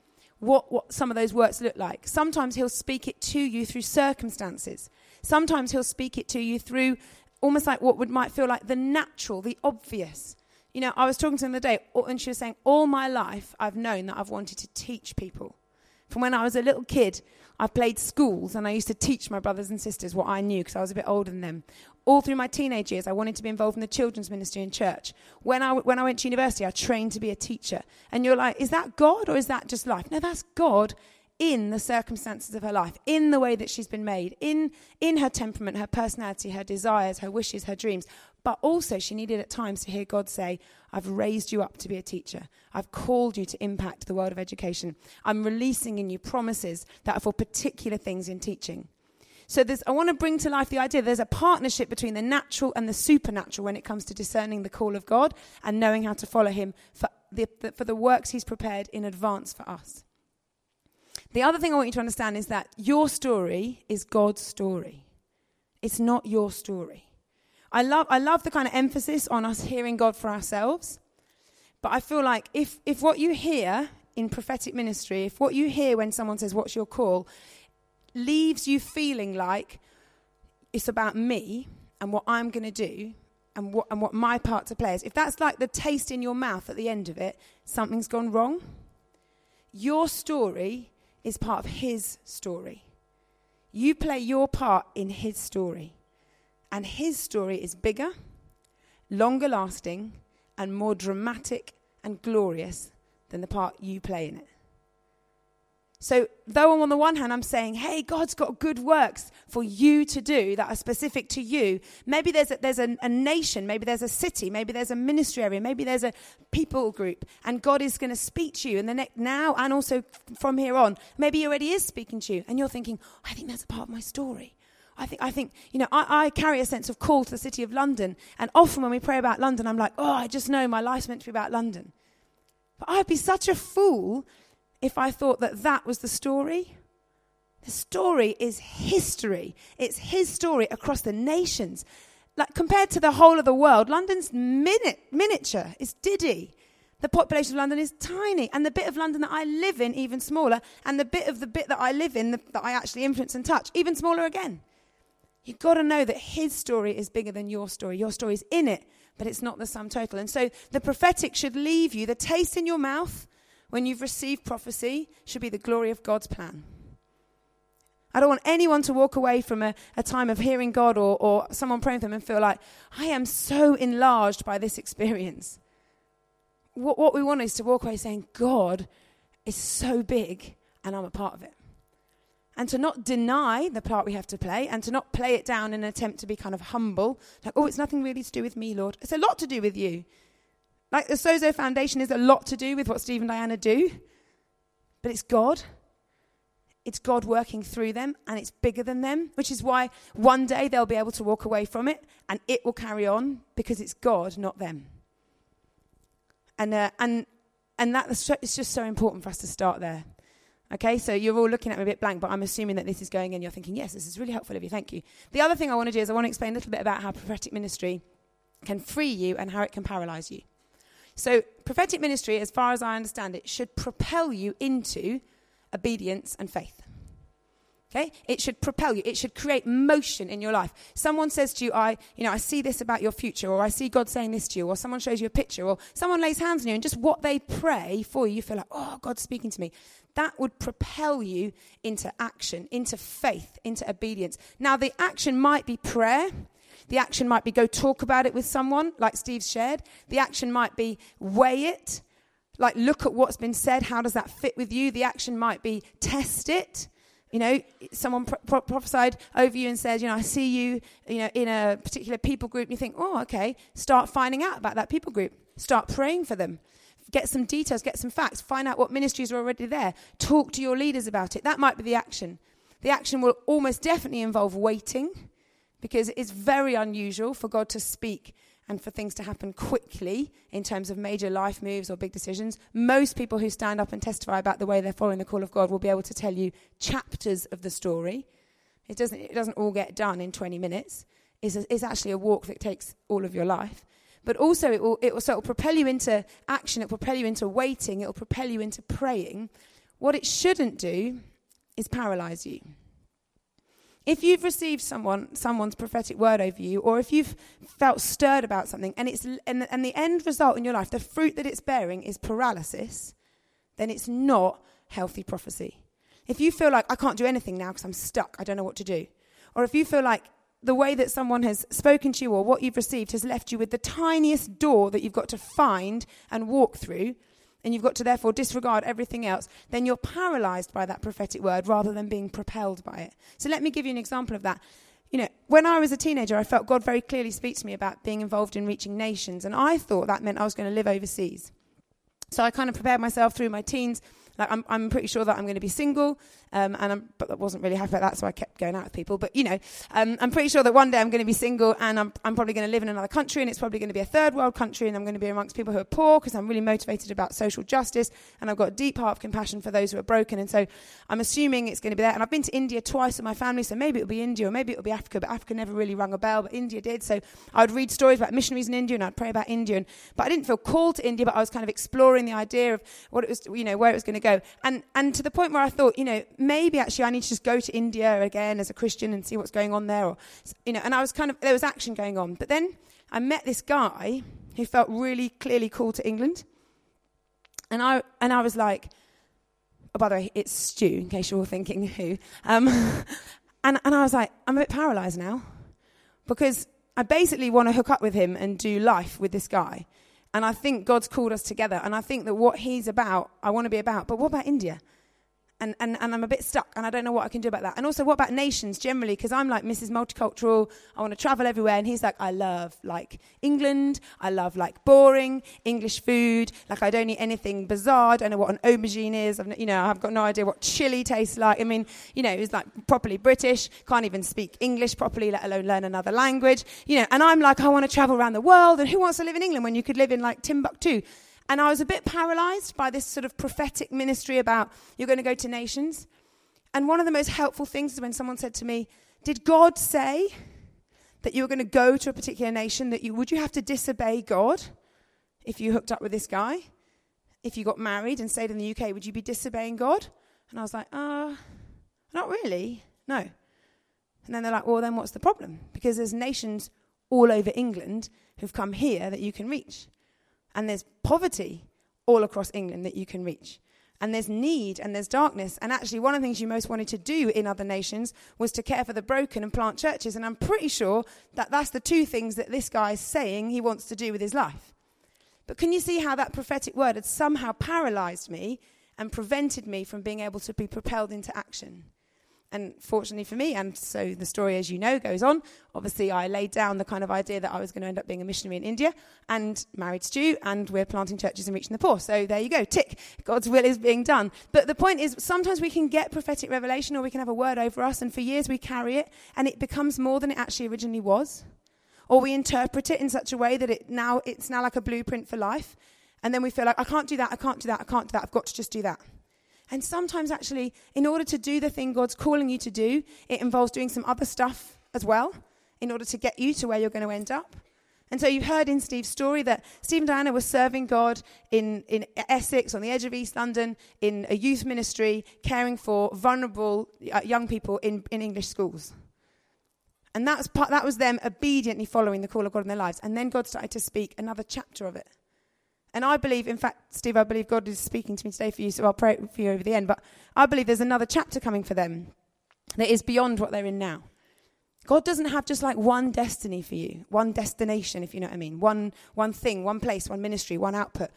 what, what some of those works look like. Sometimes he'll speak it to you through circumstances. Sometimes he'll speak it to you through almost like what would might feel like the natural, the obvious. You know, I was talking to her the other day, and she was saying, All my life, I've known that I've wanted to teach people. From when I was a little kid, I played schools and I used to teach my brothers and sisters what I knew because I was a bit older than them. All through my teenage years, I wanted to be involved in the children's ministry in church. When I, when I went to university, I trained to be a teacher. And you're like, is that God or is that just life? No, that's God in the circumstances of her life, in the way that she's been made, in, in her temperament, her personality, her desires, her wishes, her dreams. But also, she needed at times to hear God say, I've raised you up to be a teacher. I've called you to impact the world of education. I'm releasing in you promises that are for particular things in teaching. So I want to bring to life the idea there's a partnership between the natural and the supernatural when it comes to discerning the call of God and knowing how to follow Him for the, for the works He's prepared in advance for us. The other thing I want you to understand is that your story is God's story. It's not your story. I love, I love the kind of emphasis on us hearing God for ourselves. But I feel like if, if what you hear in prophetic ministry, if what you hear when someone says, What's your call? leaves you feeling like it's about me and what I'm going to do and what, and what my part to play is, if that's like the taste in your mouth at the end of it, something's gone wrong. Your story is part of his story. You play your part in his story. And his story is bigger, longer lasting, and more dramatic and glorious than the part you play in it. So, though on the one hand I'm saying, hey, God's got good works for you to do that are specific to you, maybe there's a, there's a, a nation, maybe there's a city, maybe there's a ministry area, maybe there's a people group, and God is going to speak to you. in the next, now and also from here on, maybe He already is speaking to you, and you're thinking, oh, I think that's a part of my story. I think, I think you know, I, I carry a sense of call to the city of London. And often when we pray about London, I'm like, oh, I just know my life's meant to be about London. But I'd be such a fool if I thought that that was the story. The story is history. It's his story across the nations. Like compared to the whole of the world, London's minute, miniature. It's diddy. The population of London is tiny, and the bit of London that I live in, even smaller, and the bit of the bit that I live in, the, that I actually influence and touch, even smaller again. You've got to know that his story is bigger than your story. Your story is in it, but it's not the sum total. And so the prophetic should leave you, the taste in your mouth when you've received prophecy should be the glory of God's plan. I don't want anyone to walk away from a, a time of hearing God or, or someone praying for them and feel like, I am so enlarged by this experience. What, what we want is to walk away saying, God is so big and I'm a part of it. And to not deny the part we have to play and to not play it down in an attempt to be kind of humble, like, oh, it's nothing really to do with me, Lord. It's a lot to do with you. Like the Sozo Foundation is a lot to do with what Steve and Diana do, but it's God. It's God working through them, and it's bigger than them, which is why one day they'll be able to walk away from it and it will carry on because it's God, not them. And, uh, and, and that is just so important for us to start there. Okay, so you're all looking at me a bit blank, but I'm assuming that this is going in. You're thinking, yes, this is really helpful of you. Thank you. The other thing I want to do is I want to explain a little bit about how prophetic ministry can free you and how it can paralyze you. So, prophetic ministry, as far as I understand it, should propel you into obedience and faith. Okay? It should propel you. It should create motion in your life. Someone says to you, I, you know, I see this about your future, or I see God saying this to you, or someone shows you a picture, or someone lays hands on you, and just what they pray for you, you feel like, oh, God's speaking to me. That would propel you into action, into faith, into obedience. Now, the action might be prayer. The action might be go talk about it with someone, like Steve shared. The action might be weigh it, like look at what's been said. How does that fit with you? The action might be test it you know, someone pro- pro- prophesied over you and said, you know, I see you, you know, in a particular people group. And you think, oh, okay. Start finding out about that people group. Start praying for them. Get some details, get some facts. Find out what ministries are already there. Talk to your leaders about it. That might be the action. The action will almost definitely involve waiting because it's very unusual for God to speak and for things to happen quickly in terms of major life moves or big decisions. Most people who stand up and testify about the way they're following the call of God will be able to tell you chapters of the story. It doesn't, it doesn't all get done in 20 minutes. It's, a, it's actually a walk that takes all of your life. But also, it will, it will, propel you into action, it will propel you into waiting, it will propel you into praying. What it shouldn't do is paralyze you. If you've received someone, someone's prophetic word over you, or if you've felt stirred about something, and, it's, and, and the end result in your life, the fruit that it's bearing is paralysis, then it's not healthy prophecy. If you feel like, I can't do anything now because I'm stuck, I don't know what to do, or if you feel like the way that someone has spoken to you or what you've received has left you with the tiniest door that you've got to find and walk through, and you've got to therefore disregard everything else, then you're paralyzed by that prophetic word rather than being propelled by it. So let me give you an example of that. You know, when I was a teenager, I felt God very clearly speak to me about being involved in reaching nations, and I thought that meant I was going to live overseas. So I kind of prepared myself through my teens like I'm, I'm pretty sure that I'm going to be single, um, and I'm, but I wasn't really happy about that, so I kept going out with people. But you know, um, I'm pretty sure that one day I'm going to be single, and I'm, I'm probably going to live in another country, and it's probably going to be a third world country, and I'm going to be amongst people who are poor because I'm really motivated about social justice, and I've got a deep heart of compassion for those who are broken, and so I'm assuming it's going to be there. And I've been to India twice with my family, so maybe it'll be India or maybe it'll be Africa, but Africa never really rung a bell, but India did. So I'd read stories about missionaries in India, and I'd pray about India, and, but I didn't feel called to India, but I was kind of exploring the idea of what it was, you know, where it was going to go, and and to the point where I thought, you know, maybe actually I need to just go to India again as a Christian and see what's going on there, or you know. And I was kind of there was action going on, but then I met this guy who felt really clearly called to England, and I and I was like, oh, by the way, it's Stu, in case you're all thinking who. Um, [laughs] and and I was like, I'm a bit paralysed now, because I basically want to hook up with him and do life with this guy. And I think God's called us together. And I think that what He's about, I want to be about. But what about India? And, and, and I'm a bit stuck and I don't know what I can do about that. And also, what about nations generally? Because I'm like Mrs. Multicultural, I want to travel everywhere. And he's like, I love like England, I love like boring English food, like I don't eat anything bizarre, I don't know what an aubergine is, I've, you know, I've got no idea what chili tastes like. I mean, you know, he's like properly British, can't even speak English properly, let alone learn another language, you know. And I'm like, I want to travel around the world, and who wants to live in England when you could live in like Timbuktu? And I was a bit paralyzed by this sort of prophetic ministry about you're going to go to nations. And one of the most helpful things is when someone said to me, Did God say that you were going to go to a particular nation? That you would you have to disobey God if you hooked up with this guy? If you got married and stayed in the UK, would you be disobeying God? And I was like, uh, not really. No. And then they're like, well, then what's the problem? Because there's nations all over England who've come here that you can reach. And there's poverty all across England that you can reach. And there's need and there's darkness. And actually, one of the things you most wanted to do in other nations was to care for the broken and plant churches. And I'm pretty sure that that's the two things that this guy is saying he wants to do with his life. But can you see how that prophetic word had somehow paralyzed me and prevented me from being able to be propelled into action? And fortunately for me, and so the story, as you know, goes on. Obviously, I laid down the kind of idea that I was going to end up being a missionary in India and married Stu, and we're planting churches and reaching the poor. So there you go, tick. God's will is being done. But the point is, sometimes we can get prophetic revelation or we can have a word over us, and for years we carry it, and it becomes more than it actually originally was. Or we interpret it in such a way that it now, it's now like a blueprint for life. And then we feel like, I can't do that, I can't do that, I can't do that, I've got to just do that. And sometimes, actually, in order to do the thing God's calling you to do, it involves doing some other stuff as well in order to get you to where you're going to end up. And so you heard in Steve's story that Steve and Diana were serving God in, in Essex, on the edge of East London, in a youth ministry, caring for vulnerable uh, young people in, in English schools. And that was, part, that was them obediently following the call of God in their lives. And then God started to speak another chapter of it. And I believe, in fact, Steve, I believe God is speaking to me today for you, so I'll pray for you over the end. But I believe there's another chapter coming for them that is beyond what they're in now. God doesn't have just like one destiny for you, one destination, if you know what I mean, one, one thing, one place, one ministry, one output.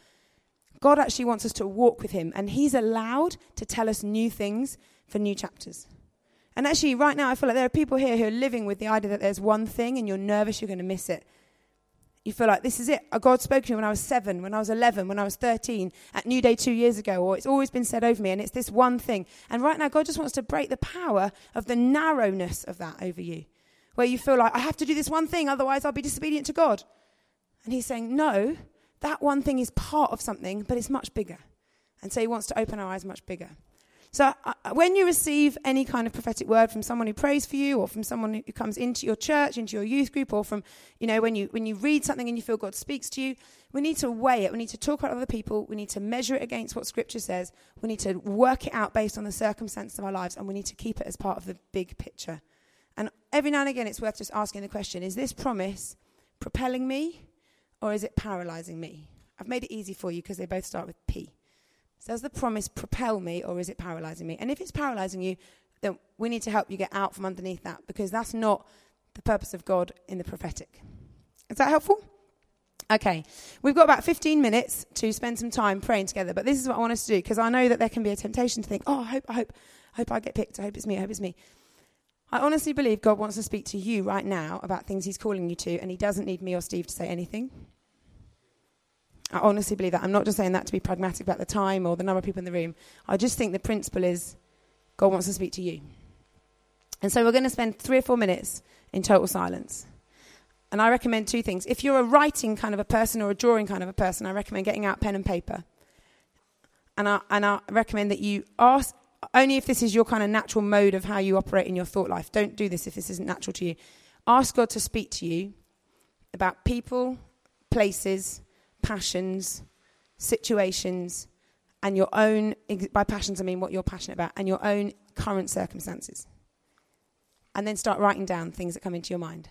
God actually wants us to walk with Him, and He's allowed to tell us new things for new chapters. And actually, right now, I feel like there are people here who are living with the idea that there's one thing and you're nervous you're going to miss it you feel like this is it. Uh, God spoke to me when I was seven, when I was 11, when I was 13, at Newday two years ago, or it's always been said over me, and it's this one thing. And right now, God just wants to break the power of the narrowness of that over you, where you feel like, I have to do this one thing, otherwise I'll be disobedient to God. And He's saying, No, that one thing is part of something, but it's much bigger. And so He wants to open our eyes much bigger. So, uh, uh, when you receive any kind of prophetic word from someone who prays for you, or from someone who comes into your church, into your youth group, or from, you know, when you, when you read something and you feel God speaks to you, we need to weigh it. We need to talk about other people. We need to measure it against what Scripture says. We need to work it out based on the circumstances of our lives, and we need to keep it as part of the big picture. And every now and again, it's worth just asking the question is this promise propelling me, or is it paralyzing me? I've made it easy for you because they both start with P. Does the promise propel me or is it paralyzing me? And if it's paralyzing you, then we need to help you get out from underneath that because that's not the purpose of God in the prophetic. Is that helpful? Okay, we've got about 15 minutes to spend some time praying together, but this is what I want us to do because I know that there can be a temptation to think, oh, I hope, I hope, I hope I get picked. I hope it's me. I hope it's me. I honestly believe God wants to speak to you right now about things He's calling you to, and He doesn't need me or Steve to say anything. I honestly believe that. I'm not just saying that to be pragmatic about the time or the number of people in the room. I just think the principle is God wants to speak to you. And so we're going to spend three or four minutes in total silence. And I recommend two things. If you're a writing kind of a person or a drawing kind of a person, I recommend getting out pen and paper. And I, and I recommend that you ask, only if this is your kind of natural mode of how you operate in your thought life. Don't do this if this isn't natural to you. Ask God to speak to you about people, places, passions, situations, and your own, by passions I mean what you're passionate about, and your own current circumstances. And then start writing down things that come into your mind.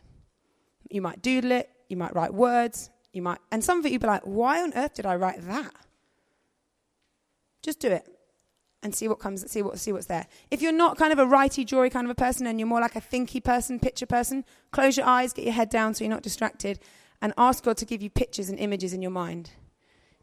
You might doodle it, you might write words, you might, and some of it you'd be like, why on earth did I write that? Just do it and see what comes, see, what, see what's there. If you're not kind of a righty, drawy kind of a person and you're more like a thinky person, picture person, close your eyes, get your head down so you're not distracted, and ask God to give you pictures and images in your mind.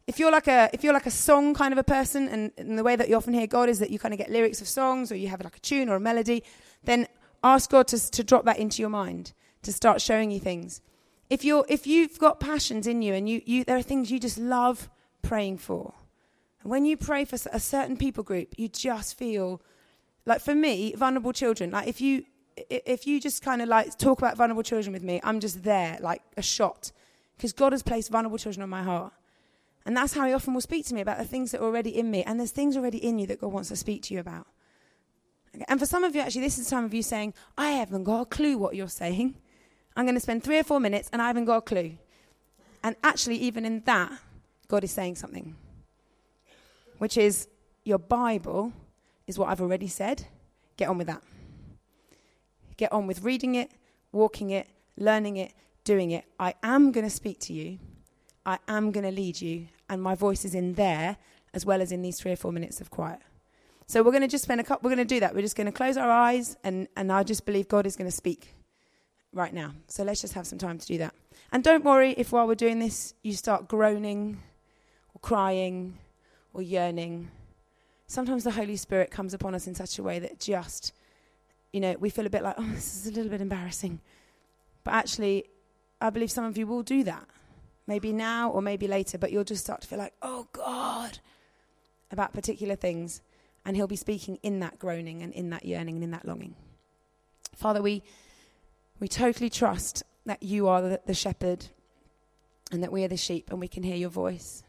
if you're like a if you're like a song kind of a person and, and the way that you often hear God is that you kind of get lyrics of songs or you have like a tune or a melody, then ask God to, to drop that into your mind, to start showing you things. If you're if you've got passions in you and you, you there are things you just love praying for. And when you pray for a certain people group, you just feel like for me, vulnerable children, like if you if you just kind of like talk about vulnerable children with me, I'm just there like a shot because God has placed vulnerable children on my heart. And that's how he often will speak to me about the things that are already in me. And there's things already in you that God wants to speak to you about. Okay? And for some of you, actually, this is the time of you saying, I haven't got a clue what you're saying. I'm going to spend three or four minutes and I haven't got a clue. And actually, even in that, God is saying something, which is your Bible is what I've already said. Get on with that. Get on with reading it, walking it, learning it, doing it. I am going to speak to you. I am going to lead you. And my voice is in there as well as in these three or four minutes of quiet. So we're going to just spend a couple, we're going to do that. We're just going to close our eyes and, and I just believe God is going to speak right now. So let's just have some time to do that. And don't worry if while we're doing this you start groaning or crying or yearning. Sometimes the Holy Spirit comes upon us in such a way that just, you know, we feel a bit like, oh, this is a little bit embarrassing. But actually, I believe some of you will do that. Maybe now or maybe later, but you'll just start to feel like, oh God, about particular things. And He'll be speaking in that groaning and in that yearning and in that longing. Father, we, we totally trust that you are the, the shepherd and that we are the sheep and we can hear your voice.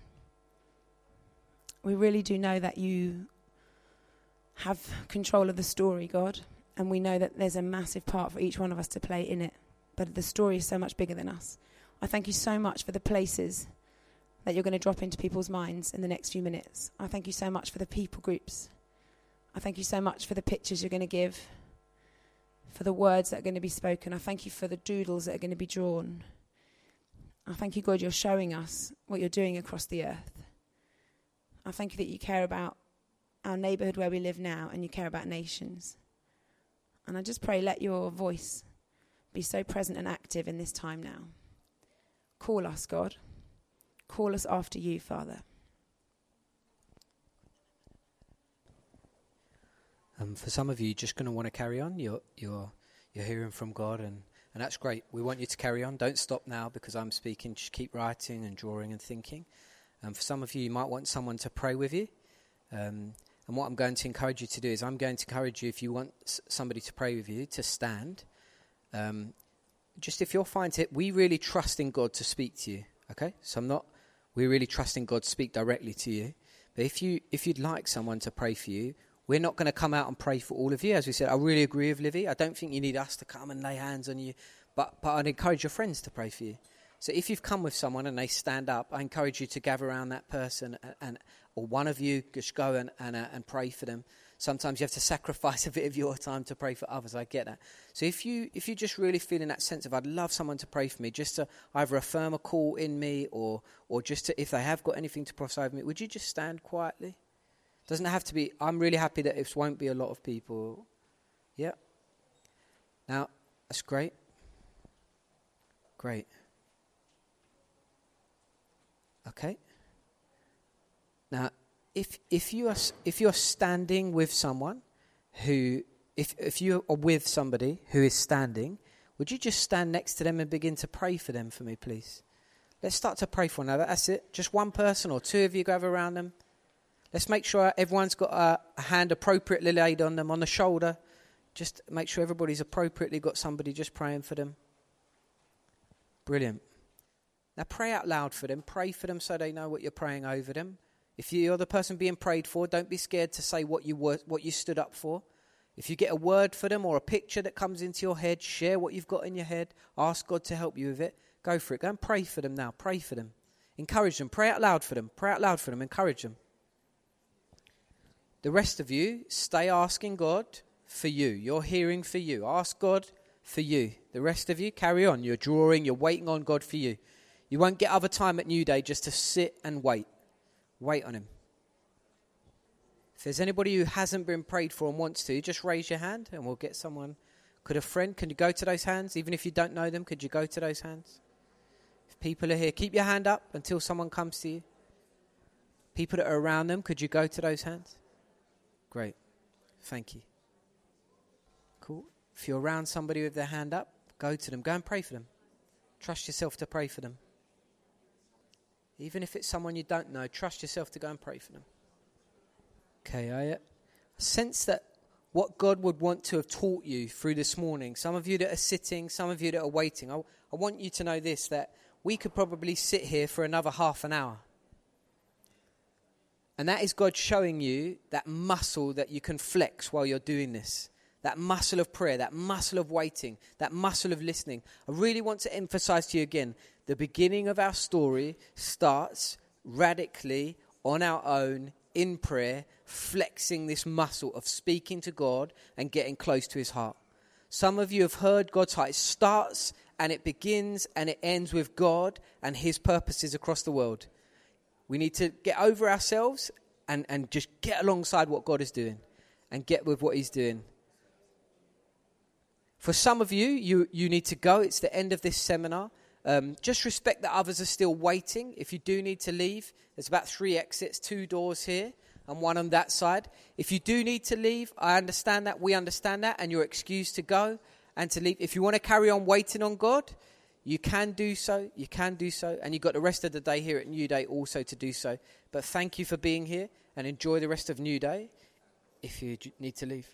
We really do know that you have control of the story, God, and we know that there's a massive part for each one of us to play in it but the story is so much bigger than us. I thank you so much for the places that you're going to drop into people's minds in the next few minutes. I thank you so much for the people groups. I thank you so much for the pictures you're going to give, for the words that are going to be spoken. I thank you for the doodles that are going to be drawn. I thank you, God, you're showing us what you're doing across the earth. I thank you that you care about our neighborhood where we live now and you care about nations. And I just pray, let your voice be so present and active in this time now. Call us, God. Call us after you, Father. Um, for some of you, just going to want to carry on. You're, you're, you're hearing from God, and, and that's great. We want you to carry on. Don't stop now because I'm speaking. Just keep writing and drawing and thinking. Um, for some of you, you might want someone to pray with you. Um, and what I'm going to encourage you to do is, I'm going to encourage you, if you want somebody to pray with you, to stand um, just if you'll find it, we really trust in God to speak to you. Okay, so I'm not. We really trust in God to speak directly to you. But if you if you'd like someone to pray for you, we're not going to come out and pray for all of you. As we said, I really agree with Livy. I don't think you need us to come and lay hands on you, but but I'd encourage your friends to pray for you. So if you've come with someone and they stand up, I encourage you to gather around that person and or one of you just go and and, uh, and pray for them sometimes you have to sacrifice [laughs] a bit of your time to pray for others. I get that. So if you if you just really feeling that sense of I'd love someone to pray for me, just to either affirm a call in me or or just to, if they have got anything to prophesy over me, would you just stand quietly? Doesn't have to be. I'm really happy that it won't be a lot of people. Yeah. Now that's great. Great. Okay. Now if if you are if you're standing with someone who if if you are with somebody who is standing, would you just stand next to them and begin to pray for them for me, please? Let's start to pray for one another. That's it. Just one person or two of you gather around them. Let's make sure everyone's got a, a hand appropriately laid on them on the shoulder. Just make sure everybody's appropriately got somebody just praying for them. Brilliant. Now pray out loud for them. Pray for them so they know what you're praying over them. If you're the person being prayed for, don't be scared to say what you were, what you stood up for. If you get a word for them or a picture that comes into your head, share what you've got in your head. Ask God to help you with it. Go for it. Go and pray for them now. Pray for them. Encourage them. Pray out loud for them. Pray out loud for them. Encourage them. The rest of you, stay asking God for you. You're hearing for you. Ask God for you. The rest of you, carry on. You're drawing. You're waiting on God for you. You won't get other time at Newday just to sit and wait. Wait on him. If there's anybody who hasn't been prayed for and wants to, just raise your hand and we'll get someone. Could a friend, can you go to those hands? Even if you don't know them, could you go to those hands? If people are here, keep your hand up until someone comes to you. People that are around them, could you go to those hands? Great. Thank you. Cool. If you're around somebody with their hand up, go to them. Go and pray for them. Trust yourself to pray for them. Even if it's someone you don't know, trust yourself to go and pray for them. Okay, I uh, sense that what God would want to have taught you through this morning, some of you that are sitting, some of you that are waiting, I, I want you to know this that we could probably sit here for another half an hour. And that is God showing you that muscle that you can flex while you're doing this. That muscle of prayer, that muscle of waiting, that muscle of listening. I really want to emphasize to you again the beginning of our story starts radically on our own in prayer, flexing this muscle of speaking to God and getting close to his heart. Some of you have heard God's heart. It starts and it begins and it ends with God and his purposes across the world. We need to get over ourselves and, and just get alongside what God is doing and get with what he's doing. For some of you, you, you need to go. It's the end of this seminar. Um, just respect that others are still waiting. If you do need to leave, there's about three exits, two doors here, and one on that side. If you do need to leave, I understand that. We understand that, and you're excused to go and to leave. If you want to carry on waiting on God, you can do so. You can do so. And you've got the rest of the day here at Newday also to do so. But thank you for being here and enjoy the rest of Newday if you need to leave.